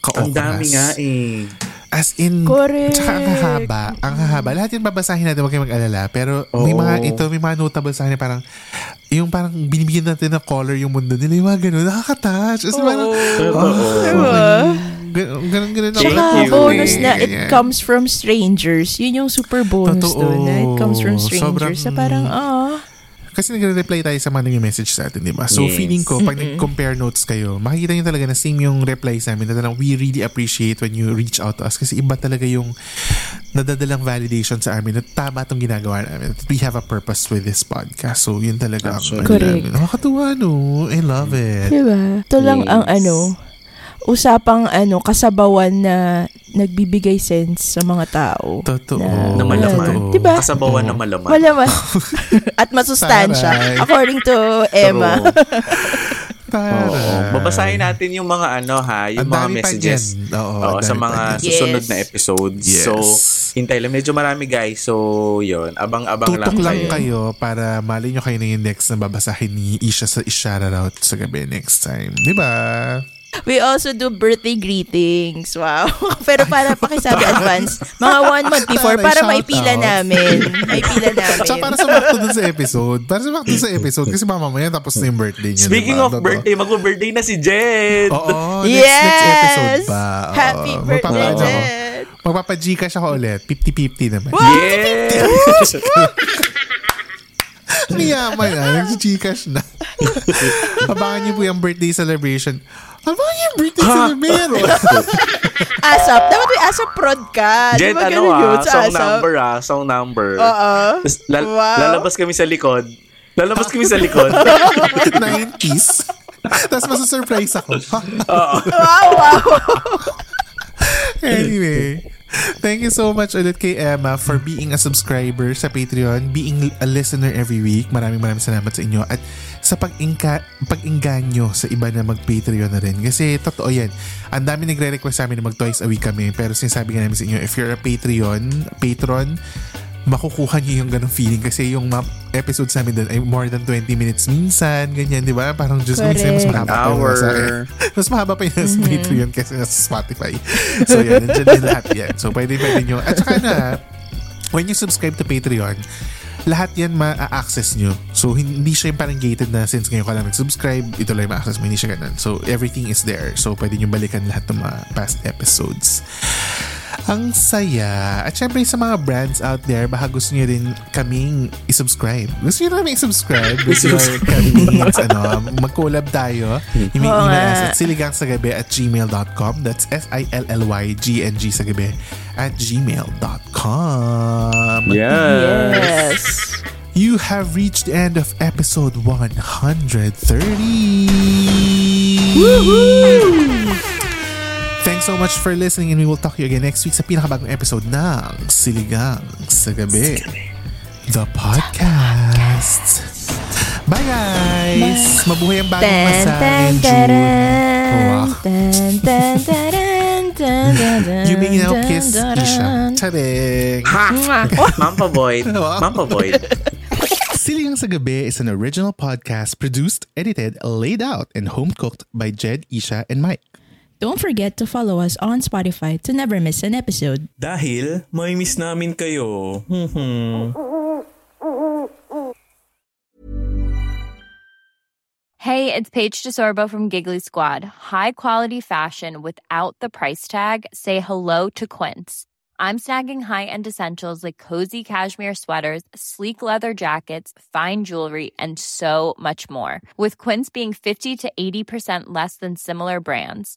ka-okras. Ang dami nga eh. As in, Correct. tsaka ang hahaba. Ang hahaba. Lahat yung babasahin natin, huwag kayong mag-alala. Pero may Oo. mga, ito, may mga notable sa akin parang, yung parang binibigyan natin ng color yung mundo nila. Yung mga ganun, nakaka-touch. As in, parang, Totoo. Diba? ganun, ganun, ganun. Tsaka bonus na it Ganyan. comes from strangers. Yun yung super bonus Totoo. doon. Na it comes from strangers. Sobrang- Sa parang, ah, Kasi nagre-reply tayo sa mga nag-message sa atin, di ba? So, Yes. feeling ko, pag nag-compare notes kayo, makikita nyo talaga na same yung reply sa amin na talagang we really appreciate when you reach out to us kasi iba talaga yung nadadalang validation sa amin na tama itong ginagawa namin. We have a purpose with this podcast. So, yun talaga ang ano Correct. Nakakatuwa, no? I love it. Diba? Ito lang Yes. ang ano, usapang ano, kasabawan na nagbibigay sense sa mga tao. Totoo. Na malaman. Totoo. Diba? Kasabawan na malaman. Malaman. <laughs> At masustansya. Taray. According to Emma. <laughs> Taray. Oo. Babasahin natin yung mga ano ha, yung mga messages. Oo, Oo, sa mga susunod Yes. na episodes. Yes. So, hintay lang. Medyo marami guys. So, yun. Abang-abang Tutok lang lang, kayo para mali nyo kayo na yung next na babasahin ni Isha sa i-shoutout sa gabi next time. Di ba? We also do birthday greetings. Wow. <laughs> Pero para pakisabi advance, mga one month before para maipila out. namin. Maipila namin. Tsaka para sumakto dun sa episode. Para sumakto sa episode kasi mamamaya tapos na yung birthday niya. Speaking diba? of birthday, mag-birthday na si Jen. Oo, next, yes! next episode? Oo. Happy birthday. Jen! Magpapa-Gcash ako ulit. 50-50 naman. Yes! Niyaman na. Nag-Gcash na. <laughs> Abangan niyo po yung birthday celebration. Abangan niyo yung birthday celebration. <laughs> ASAP. Dapat may ASAP prod ka. Ba ano ah, song ASAP? number ah, song number. Oo. Lal- Wow. lalabas kami sa likod. Lalabas kami sa likod. <laughs> 90s. Tapos masusurprise ako. <laughs> Wow, wow. anyway, thank you so much ulit kay Emma for being a subscriber sa Patreon, being a listener every week. Maraming maraming salamat sa inyo at sa pag-ingka, pag-inganyo sa iba na mag-Patreon na rin. Kasi totoo yan. Ang dami nagre-request sa amin na mag twice a week kami. Pero sinasabi nga namin sa inyo, if you're a Patreon, patron, makukuha niyo yung ganong feeling kasi yung mga episodes namin doon ay more than 20 minutes minsan, ganyan, di ba? Parang just minsan mas mahaba pa yung nasa, <laughs> mas mahaba pa yung nasa Patreon kasi nasa Spotify. So yan, nandiyan din lahat yan. So pwede pwede nyo. At saka na, when you subscribe to Patreon, lahat yan ma-access nyo. So, hindi siya yung parang gated na since ngayon ka lang nag-subscribe, ito lang ma-access mo. Hindi siya ganun. So, everything is there. So, pwede nyo balikan lahat ng mga past episodes. Ang saya. At syempre sa mga brands out there, baka gusto nyo rin kaming isubscribe. Gusto nyo namin isubscribe with your convenience. ano, mag-collab tayo. Email nga. us at siligangsagabi at gmail.com. That's S-I-L-L-Y-G-N-G sa gabi at gmail.com. yes. Yes. You have reached the end of episode 130. Thanks so much for listening and we will talk to you again next week sa pinakabagong episode ng Siligang sa Gabi. The podcast. Bye guys! Mabuhay ang bagong Tan, masa tan, in June. taran, Wow. tan, tan, taran, tan, tan, tan, You may now tan, kiss taran. Isha. Charing! Ha! Mwah. <laughs> Oh, Mampa Void. <laughs> Wow. Mampa Void. Siligang sa Gabi is an original podcast produced, edited, laid out, and home-cooked by Jed, Isha, and Mike. Don't forget to follow us on Spotify to never miss an episode. Dahil may miss namin kayo. <laughs> Hey, it's Paige DeSorbo from Giggly Squad. High quality fashion without the price tag. Say hello to Quince. I'm snagging high-end essentials like cozy cashmere sweaters, sleek leather jackets, fine jewelry, and so much more. With Quince being 50 to 80% less than similar brands.